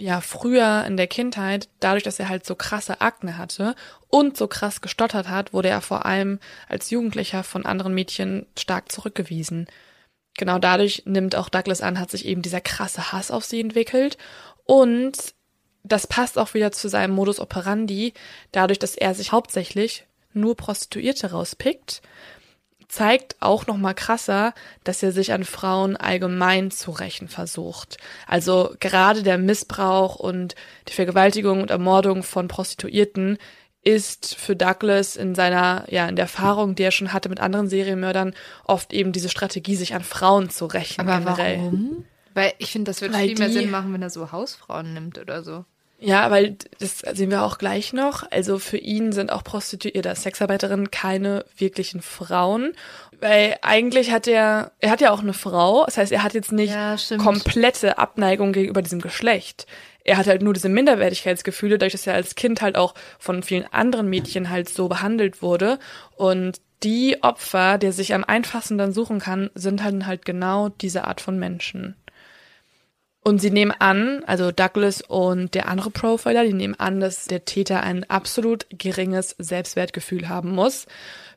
ja früher in der Kindheit, dadurch, dass er halt so krasse Akne hatte und so krass gestottert hat, wurde er vor allem als Jugendlicher von anderen Mädchen stark zurückgewiesen. Genau dadurch nimmt auch Douglas an, hat sich eben dieser krasse Hass auf sie entwickelt und das passt auch wieder zu seinem Modus operandi, dadurch, dass er sich hauptsächlich nur Prostituierte rauspickt zeigt auch noch mal krasser, dass er sich an Frauen allgemein zu rächen versucht. Also gerade der Missbrauch und die Vergewaltigung und Ermordung von Prostituierten ist für Douglas in seiner, ja, in der Erfahrung, die er schon hatte mit anderen Serienmördern, oft eben diese Strategie, sich an Frauen zu rächen. Aber generell. warum? Weil ich finde, das wird Weil viel mehr Sinn machen, wenn er so Hausfrauen nimmt oder so. Ja, weil das sehen wir auch gleich noch. Also für ihn sind auch Prostituierte, Sexarbeiterinnen keine wirklichen Frauen. Weil eigentlich hat er, er hat ja auch eine Frau. Das heißt, er hat jetzt nicht ja, komplette Abneigung gegenüber diesem Geschlecht. Er hat halt nur diese Minderwertigkeitsgefühle, dadurch, dass er als Kind halt auch von vielen anderen Mädchen halt so behandelt wurde. Und die Opfer, die er sich am einfachsten dann suchen kann, sind halt halt genau diese Art von Menschen. Und sie nehmen an, also Douglas und der andere Profiler, die nehmen an, dass der Täter ein absolut geringes Selbstwertgefühl haben muss,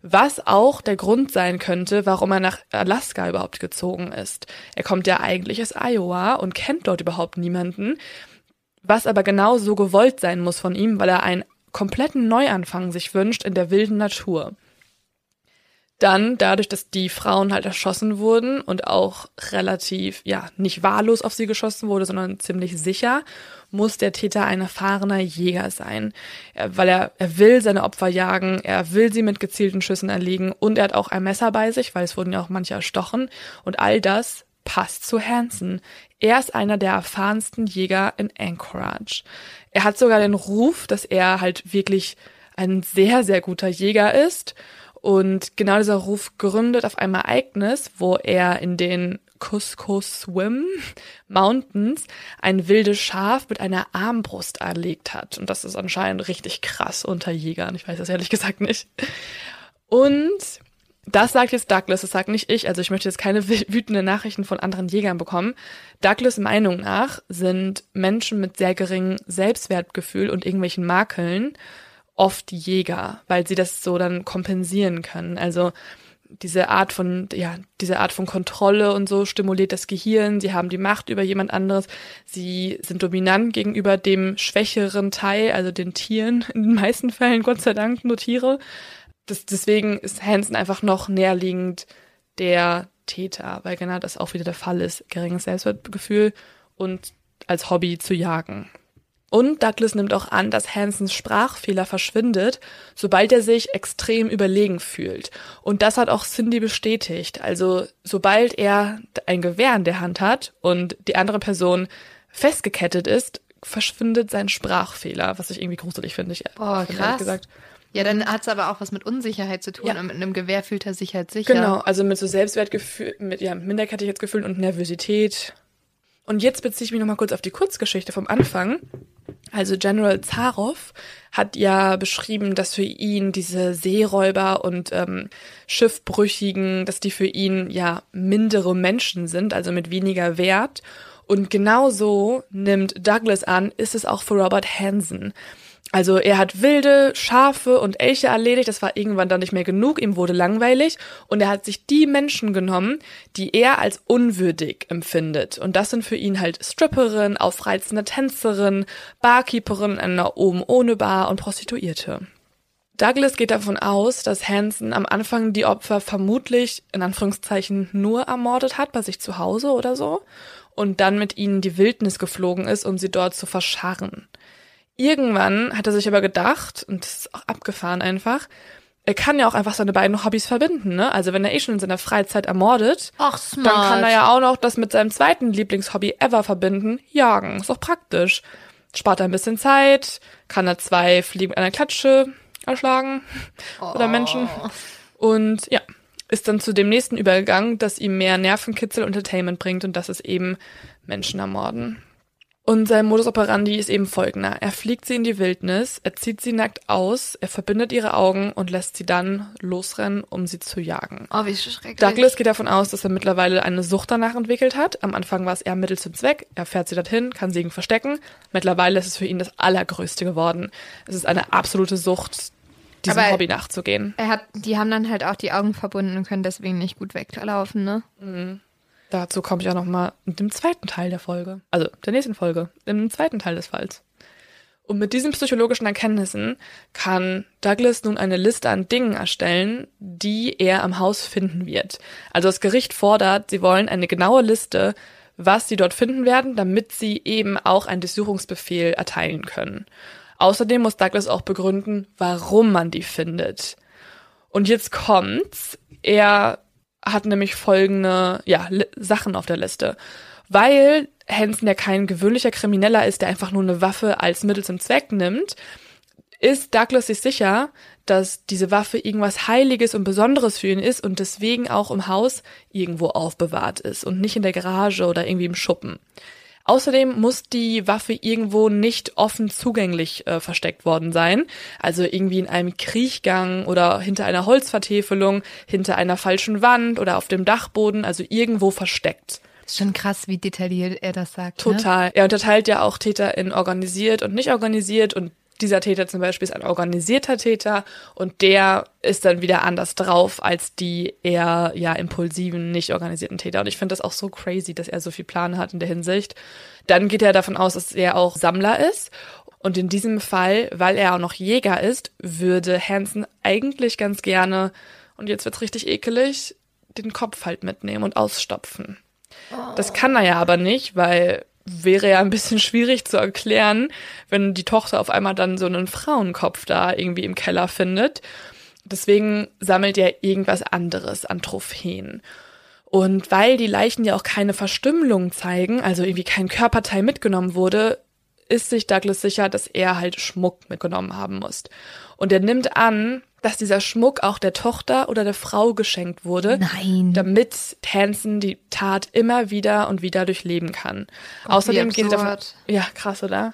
was auch der Grund sein könnte, warum er nach Alaska überhaupt gezogen ist. Er kommt ja eigentlich aus Iowa und kennt dort überhaupt niemanden, was aber genau so gewollt sein muss von ihm, weil er einen kompletten Neuanfang sich wünscht in der wilden Natur. Dann, dadurch, dass die Frauen halt erschossen wurden und auch relativ, ja, nicht wahllos auf sie geschossen wurde, sondern ziemlich sicher, muss der Täter ein erfahrener Jäger sein. Er, weil er, er will seine Opfer jagen, er will sie mit gezielten Schüssen erlegen und er hat auch ein Messer bei sich, weil es wurden ja auch manche erstochen. Und all das passt zu Hansen. Er ist einer der erfahrensten Jäger in Anchorage. Er hat sogar den Ruf, dass er halt wirklich ein sehr, sehr guter Jäger ist und genau dieser Ruf gründet auf einem Ereignis, wo er in den Cusco Swim Mountains ein wildes Schaf mit einer Armbrust erlegt hat. Und das ist anscheinend richtig krass unter Jägern. Ich weiß das ehrlich gesagt nicht. Und Das sagt jetzt Douglas, das sagt nicht ich. Also ich möchte jetzt keine wütenden Nachrichten von anderen Jägern bekommen. Douglas Meinung nach sind Menschen mit sehr geringem Selbstwertgefühl und irgendwelchen Makeln oft Jäger, weil sie das so dann kompensieren können. Also diese Art von, ja, diese Art von Kontrolle und so stimuliert das Gehirn. Sie haben die Macht über jemand anderes. Sie sind dominant gegenüber dem schwächeren Teil, also den Tieren. In den meisten Fällen, Gott sei Dank, nur Tiere. Das, deswegen ist Hansen einfach noch näherliegend der Täter, weil genau das auch wieder der Fall ist. Geringes Selbstwertgefühl und als Hobby zu jagen. Und Douglas nimmt auch an, dass Hansons Sprachfehler verschwindet, sobald er sich extrem überlegen fühlt. Und das hat auch Cindy bestätigt. Also sobald er ein Gewehr in der Hand hat und die andere Person festgekettet ist, verschwindet sein Sprachfehler, was ich irgendwie gruselig finde. Ich, oh, krass. Gesagt. Ja, dann hat es aber auch was mit Unsicherheit zu tun. Ja. Und mit einem Gewehr fühlt er sich halt sicher. Genau, also mit so Selbstwertgefühl, mit ja, Minderwertigkeitsgefühl und Nervosität. Und jetzt beziehe ich mich nochmal kurz auf die Kurzgeschichte vom Anfang. Also General Zaroff hat ja beschrieben, dass für ihn diese Seeräuber und ähm, Schiffbrüchigen, dass die für ihn ja mindere Menschen sind, also mit weniger Wert. Und genauso nimmt Douglas an, ist es auch für Robert Hansen. Also er hat wilde, Schafe und Elche erledigt, das war irgendwann dann nicht mehr genug, ihm wurde langweilig und er hat sich die Menschen genommen, die er als unwürdig empfindet. Und das sind für ihn halt Stripperin, aufreizende Tänzerin, Barkeeperin einer oben ohne Bar und Prostituierte. Douglas geht davon aus, dass Hansen am Anfang die Opfer vermutlich in Anführungszeichen nur ermordet hat bei sich zu Hause oder so und dann mit ihnen die Wildnis geflogen ist, um sie dort zu verscharren. Irgendwann hat er sich aber gedacht, und das ist auch abgefahren einfach, er kann ja auch einfach seine beiden Hobbys verbinden, ne? Also wenn er eh schon in seiner Freizeit ermordet, Ach, dann kann er ja auch noch das mit seinem zweiten Lieblingshobby ever verbinden, jagen. Ist doch praktisch. Spart er ein bisschen Zeit, kann er zwei Fliegen mit einer Klatsche erschlagen oh. oder Menschen. Und ja, ist dann zu dem nächsten übergegangen, das ihm mehr Nervenkitzel und Entertainment bringt und das ist eben Menschen ermorden. Und sein Modus operandi ist eben folgender. Er fliegt sie in die Wildnis, er zieht sie nackt aus, er verbindet ihre Augen und lässt sie dann losrennen, um sie zu jagen. Oh, wie schrecklich. Douglas geht davon aus, dass er mittlerweile eine Sucht danach entwickelt hat. Am Anfang war es eher Mittel zum Zweck. Er fährt sie dorthin, kann sie ihn verstecken. Mittlerweile ist es für ihn das Allergrößte geworden. Es ist eine absolute Sucht, diesem Aber Hobby nachzugehen. Er hat, die haben dann halt auch die Augen verbunden und können deswegen nicht gut weglaufen, ne? Mhm. Dazu komme ich auch nochmal in dem zweiten Teil der Folge. Also der nächsten Folge, im zweiten Teil des Falls. Und mit diesen psychologischen Erkenntnissen kann Douglas nun eine Liste an Dingen erstellen, die er am Haus finden wird. Also das Gericht fordert, sie wollen eine genaue Liste, was sie dort finden werden, damit sie eben auch einen Durchsuchungsbefehl erteilen können. Außerdem muss Douglas auch begründen, warum man die findet. Und jetzt kommt's. Er hat nämlich folgende ja, Sachen auf der Liste. Weil Hansen ja kein gewöhnlicher Krimineller ist, der einfach nur eine Waffe als Mittel zum Zweck nimmt, ist Douglas sich sicher, dass diese Waffe irgendwas Heiliges und Besonderes für ihn ist und deswegen auch im Haus irgendwo aufbewahrt ist und nicht in der Garage oder irgendwie im Schuppen. Außerdem muss die Waffe irgendwo nicht offen zugänglich äh, versteckt worden sein, also irgendwie in einem Kriechgang oder hinter einer Holzvertäfelung, hinter einer falschen Wand oder auf dem Dachboden, also irgendwo versteckt. Ist schon krass, wie detailliert er das sagt. Ne? Total. Ne? Er unterteilt ja auch Täter in organisiert und nicht organisiert und dieser Täter zum Beispiel ist ein organisierter Täter und der ist dann wieder anders drauf als die eher ja impulsiven, nicht organisierten Täter. Und ich finde das auch so crazy, dass er so viel Plan hat in der Hinsicht. Dann geht er davon aus, dass er auch Sammler ist. Und in diesem Fall, weil er auch noch Jäger ist, würde Hansen eigentlich ganz gerne, und jetzt wird's richtig ekelig, den Kopf halt mitnehmen und ausstopfen. Das kann er ja aber nicht, weil wäre ja ein bisschen schwierig zu erklären, wenn die Tochter auf einmal dann so einen Frauenkopf da irgendwie im Keller findet. Deswegen sammelt er irgendwas anderes an Trophäen. Und weil die Leichen ja auch keine Verstümmelung zeigen, also irgendwie kein Körperteil mitgenommen wurde, ist sich Douglas sicher, dass er halt Schmuck mitgenommen haben muss. Und er nimmt an, dass dieser Schmuck auch der Tochter oder der Frau geschenkt wurde. Nein. Damit Hansen die Tat immer wieder und wieder durchleben kann. Gott, Außerdem gehen sie davon. Ja, krass, oder?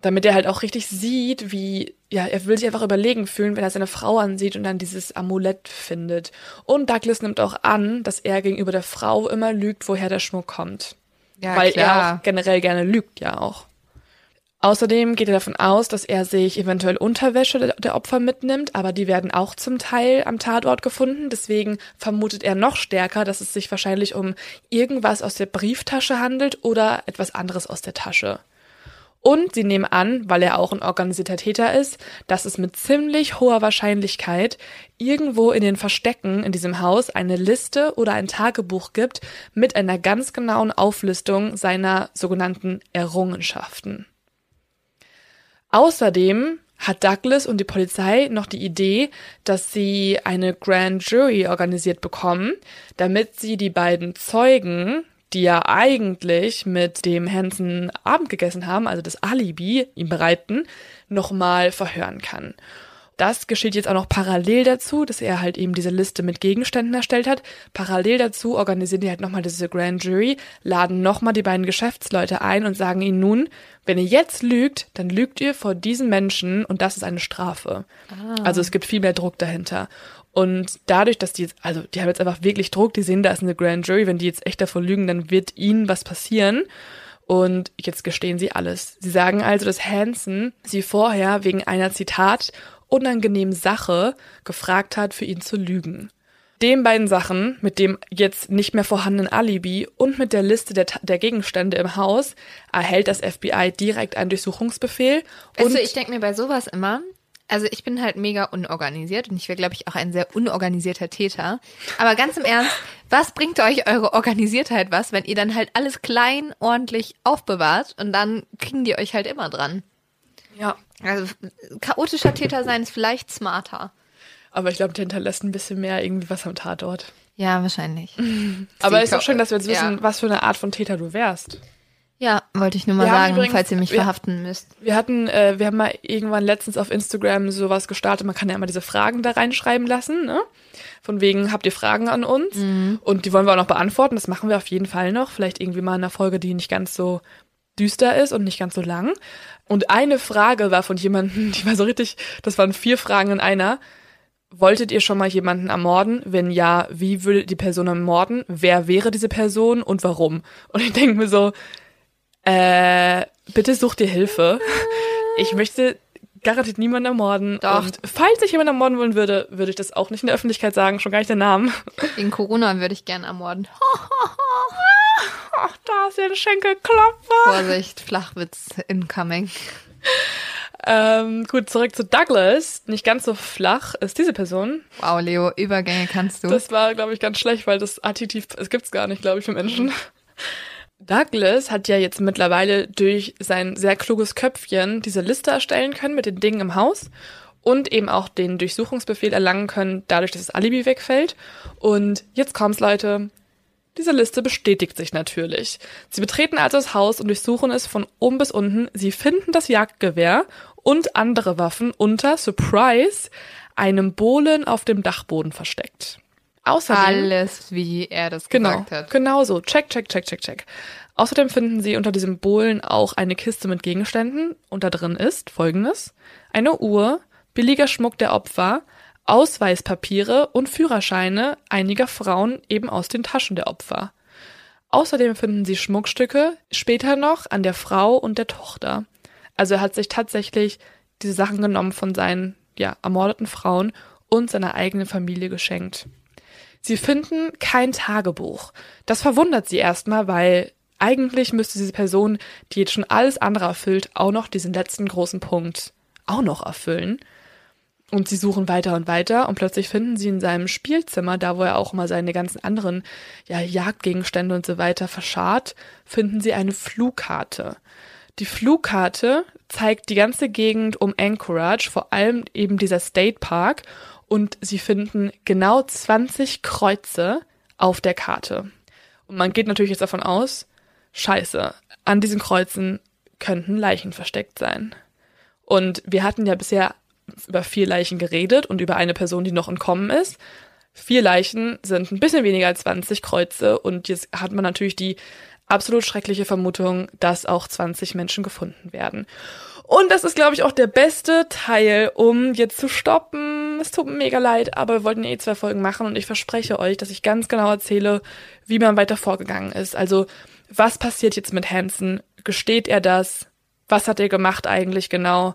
Damit er halt auch richtig sieht, wie ja, er will sich einfach überlegen fühlen, wenn er seine Frau ansieht und dann dieses Amulett findet. Und Douglas nimmt auch an, dass er gegenüber der Frau immer lügt, woher der Schmuck kommt. Ja, weil klar. er auch generell gerne lügt, ja auch. Außerdem geht er davon aus, dass er sich eventuell Unterwäsche der- Opfer mitnimmt, aber die werden auch zum Teil am Tatort gefunden. Deswegen vermutet er noch stärker, dass es sich wahrscheinlich um irgendwas aus der Brieftasche handelt oder etwas anderes aus der Tasche. Und sie nehmen an, weil er auch ein organisierter Täter ist, dass es mit ziemlich hoher Wahrscheinlichkeit irgendwo in den Verstecken in diesem Haus eine Liste oder ein Tagebuch gibt mit einer ganz genauen Auflistung seiner sogenannten Errungenschaften. Außerdem hat Douglas und die Polizei noch die Idee, dass sie eine Grand Jury organisiert bekommen, damit sie die beiden Zeugen, die ja eigentlich mit dem Hansen Abend gegessen haben, also das Alibi ihm bereiten, nochmal verhören kann. Das geschieht jetzt auch noch parallel dazu, dass er halt eben diese Liste mit Gegenständen erstellt hat. Parallel dazu organisieren die halt nochmal diese Grand Jury, laden nochmal die beiden Geschäftsleute ein und sagen ihnen nun, wenn ihr jetzt lügt, dann lügt ihr vor diesen Menschen und das ist eine Strafe. Also es gibt viel mehr Druck dahinter. Und dadurch, dass die jetzt, also die haben jetzt einfach wirklich Druck, die sehen, da ist eine Grand Jury, wenn die jetzt echt davor lügen, dann wird ihnen was passieren. Und jetzt gestehen sie alles. Sie sagen also, dass Hansen sie vorher wegen einer Zitat unangenehmen Sache gefragt hat, für ihn zu lügen. Den beiden Sachen, mit dem jetzt nicht mehr vorhandenen Alibi und mit der Liste der, der Gegenstände im Haus, erhält das FBI direkt einen Durchsuchungsbefehl. Du, ich denke mir bei sowas immer, also ich bin halt mega unorganisiert und ich wäre, glaube ich, auch ein sehr unorganisierter Täter. Aber ganz im Ernst, was bringt euch eure Organisiertheit was, wenn ihr dann halt alles klein, ordentlich aufbewahrt und dann kriegen die euch halt immer dran? Ja, Also chaotischer Täter sein ist vielleicht smarter. aber ich glaube, der hinterlässt ein bisschen mehr irgendwie was am Tatort. Ja, wahrscheinlich. Aber ist auch schön, dass wir jetzt wissen, Ja. was für eine Art von Täter du wärst. Ja, wollte ich nur mal Wir sagen, übrigens- falls ihr mich wir- verhaften müsst. Wir hatten, äh, wir haben mal irgendwann letztens auf Instagram sowas gestartet. Man kann ja immer diese Fragen da reinschreiben lassen, ne? Von wegen, habt ihr Fragen an uns? Und die wollen wir auch noch beantworten. Das machen wir auf jeden Fall noch. Vielleicht irgendwie mal in einer Folge, die nicht ganz so düster ist und nicht ganz so lang. Und eine Frage war von jemandem, die war so richtig, das waren vier Fragen in einer. Wolltet ihr schon mal jemanden ermorden? Wenn ja, wie würde die Person ermorden? Wer wäre diese Person und warum? Und ich denke mir so, äh, bitte such dir Hilfe. Ich möchte garantiert niemanden ermorden. Doch. Und falls ich jemanden ermorden wollen würde, würde ich das auch nicht in der Öffentlichkeit sagen, schon gar nicht den Namen. Wegen Corona würde ich gern ermorden. Ach, da ist ja ein Schenkelklopfer. Vorsicht, Flachwitz incoming. Ähm, gut, zurück zu Douglas. Nicht ganz so flach ist diese Person. Wow, Leo, Übergänge kannst du. Das war, glaube ich, ganz schlecht, weil das Adjektiv, es gibt's gar nicht, glaube ich, für Menschen. Douglas hat ja jetzt mittlerweile durch sein sehr kluges Köpfchen diese Liste erstellen können mit den Dingen im Haus und eben auch den Durchsuchungsbefehl erlangen können, dadurch, dass das Alibi wegfällt. Und jetzt kommt's, Leute. Diese Liste bestätigt sich natürlich. Sie betreten also das Haus und durchsuchen es von oben bis unten. Sie finden das Jagdgewehr und andere Waffen unter, Surprise, einem Bohlen auf dem Dachboden versteckt. Außerdem Alles, wie er das Genau, gesagt hat. genau so. Check, check, check, check, check. Außerdem finden Sie unter diesem Bohlen auch eine Kiste mit Gegenständen. Und da drin ist folgendes. Eine Uhr, billiger Schmuck der Opfer, Ausweispapiere und Führerscheine einiger Frauen eben aus den Taschen der Opfer. Außerdem finden Sie Schmuckstücke später noch an der Frau und der Tochter. Also er hat sich tatsächlich diese Sachen genommen von seinen ja, ermordeten Frauen und seiner eigenen Familie geschenkt. Sie finden kein Tagebuch. Das verwundert sie erstmal, weil eigentlich müsste diese Person, die jetzt schon alles andere erfüllt, auch noch diesen letzten großen Punkt auch noch erfüllen. Und sie suchen weiter und weiter und plötzlich finden sie in seinem Spielzimmer, da wo er auch mal seine ganzen anderen ja, Jagdgegenstände und so weiter verscharrt, finden sie eine Flugkarte. Die Flugkarte zeigt die ganze Gegend um Anchorage, vor allem eben dieser State Park, und sie finden genau 20 Kreuze auf der Karte. Und man geht natürlich jetzt davon aus, scheiße, an diesen Kreuzen könnten Leichen versteckt sein. Und wir hatten ja bisher über vier Leichen geredet und über eine Person, die noch entkommen ist. Vier Leichen sind ein bisschen weniger als 20 Kreuze und jetzt hat man natürlich die absolut schreckliche Vermutung, dass auch 20 Menschen gefunden werden. Und das ist, glaube ich, auch der beste Teil, um jetzt zu stoppen. Es tut mir mega leid, aber wir wollten eh zwei Folgen machen und ich verspreche euch, dass ich ganz genau erzähle, wie man weiter vorgegangen ist. Also, was passiert jetzt mit Hansen? Gesteht er das? Was hat er gemacht eigentlich genau?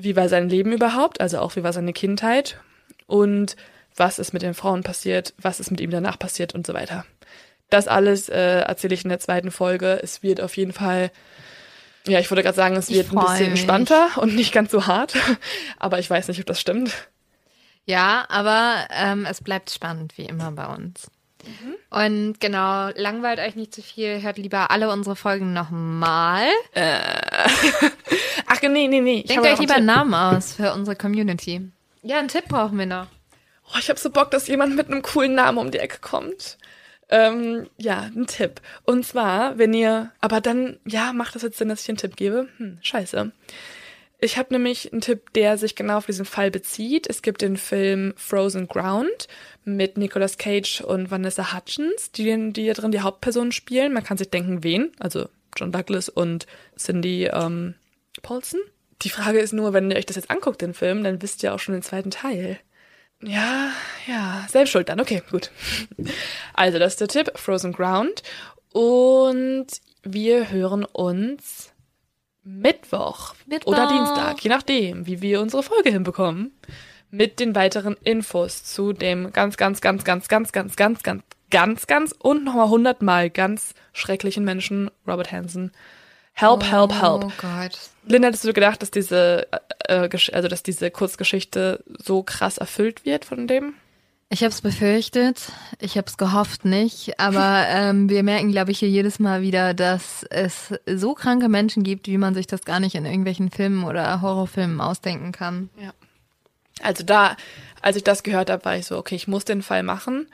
Wie war sein Leben überhaupt? Also auch wie war seine Kindheit? Und was ist mit den Frauen passiert? Was ist mit ihm danach passiert und so weiter? Das alles äh, erzähle ich in der zweiten Folge. Es wird auf jeden Fall ja, ich würde gerade sagen, es wird ein bisschen mich. entspannter und nicht ganz so hart. Aber ich weiß nicht, ob das stimmt. Ja, aber ähm, es bleibt spannend, wie immer bei uns. Mhm. Und genau, langweilt euch nicht zu viel, hört lieber alle unsere Folgen nochmal. Äh. Ach nee, nee, nee. Denkt euch lieber einen Namen aus für unsere Community. Ja, einen Tipp brauchen wir noch. Oh, ich habe so Bock, dass jemand mit einem coolen Namen um die Ecke kommt. Ähm, ja, ein Tipp. Und zwar, wenn ihr, aber dann, ja, macht das jetzt Sinn, dass ich einen Tipp gebe? Hm, scheiße. Ich habe nämlich einen Tipp, der sich genau auf diesen Fall bezieht. Es gibt den Film Frozen Ground mit Nicolas Cage und Vanessa Hutchins, die, die drin die Hauptpersonen spielen. Man kann sich denken, wen? Also John Douglas und Cindy ähm, Paulson. Die Frage ist nur, wenn ihr euch das jetzt anguckt, den Film, dann wisst ihr auch schon den zweiten Teil. Ja, ja, selbst schuld dann. Okay, gut. Also, das ist der Tipp, Frozen Ground. Und wir hören uns Mittwoch, Mittwoch oder Dienstag, je nachdem, wie wir unsere Folge hinbekommen, mit den weiteren Infos zu dem ganz, ganz, ganz, ganz, ganz, ganz, ganz, ganz, ganz, ganz und nochmal hundertmal ganz schrecklichen Menschen, Robert Hansen. Help, help, help. Oh Gott. Linda, hättest du gedacht, dass diese, äh, äh also dass diese Kurzgeschichte so krass erfüllt wird von dem? Ich habe es befürchtet, ich habe es gehofft nicht, aber ähm, wir merken, glaube ich, hier jedes Mal wieder, dass es so kranke Menschen gibt, wie man sich das gar nicht in irgendwelchen Filmen oder Horrorfilmen ausdenken kann. Ja. Also da, als ich das gehört habe, war ich so, okay, ich muss den Fall machen,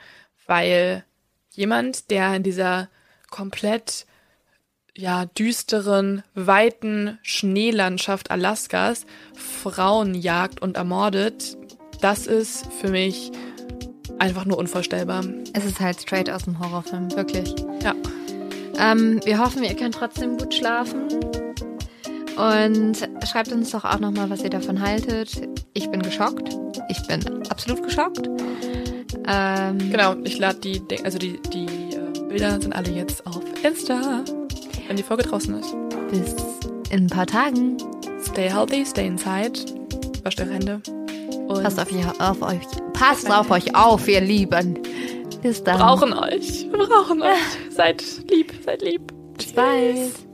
weil jemand, der in dieser komplett ja, düsteren, weiten Schneelandschaft Alaskas Frauen jagt und ermordet, das ist für mich einfach nur unvorstellbar. Es ist halt straight aus dem Horrorfilm, wirklich. Ja. Ähm, wir hoffen, ihr könnt trotzdem gut schlafen. Und schreibt uns doch auch nochmal, was ihr davon haltet. Ich bin geschockt. Ich bin absolut geschockt. Ähm, genau, ich lade die, also die, die äh, Bilder sind alle jetzt auf Insta wenn die Folge draußen ist. Bis in ein paar Tagen. Stay healthy, stay inside. Wascht eure Hände. Und passt auf, auf euch. Passt auf euch auf, ihr Lieben. Bis dann. Wir brauchen euch. Wir brauchen euch. seid lieb, seid lieb. Bis bald.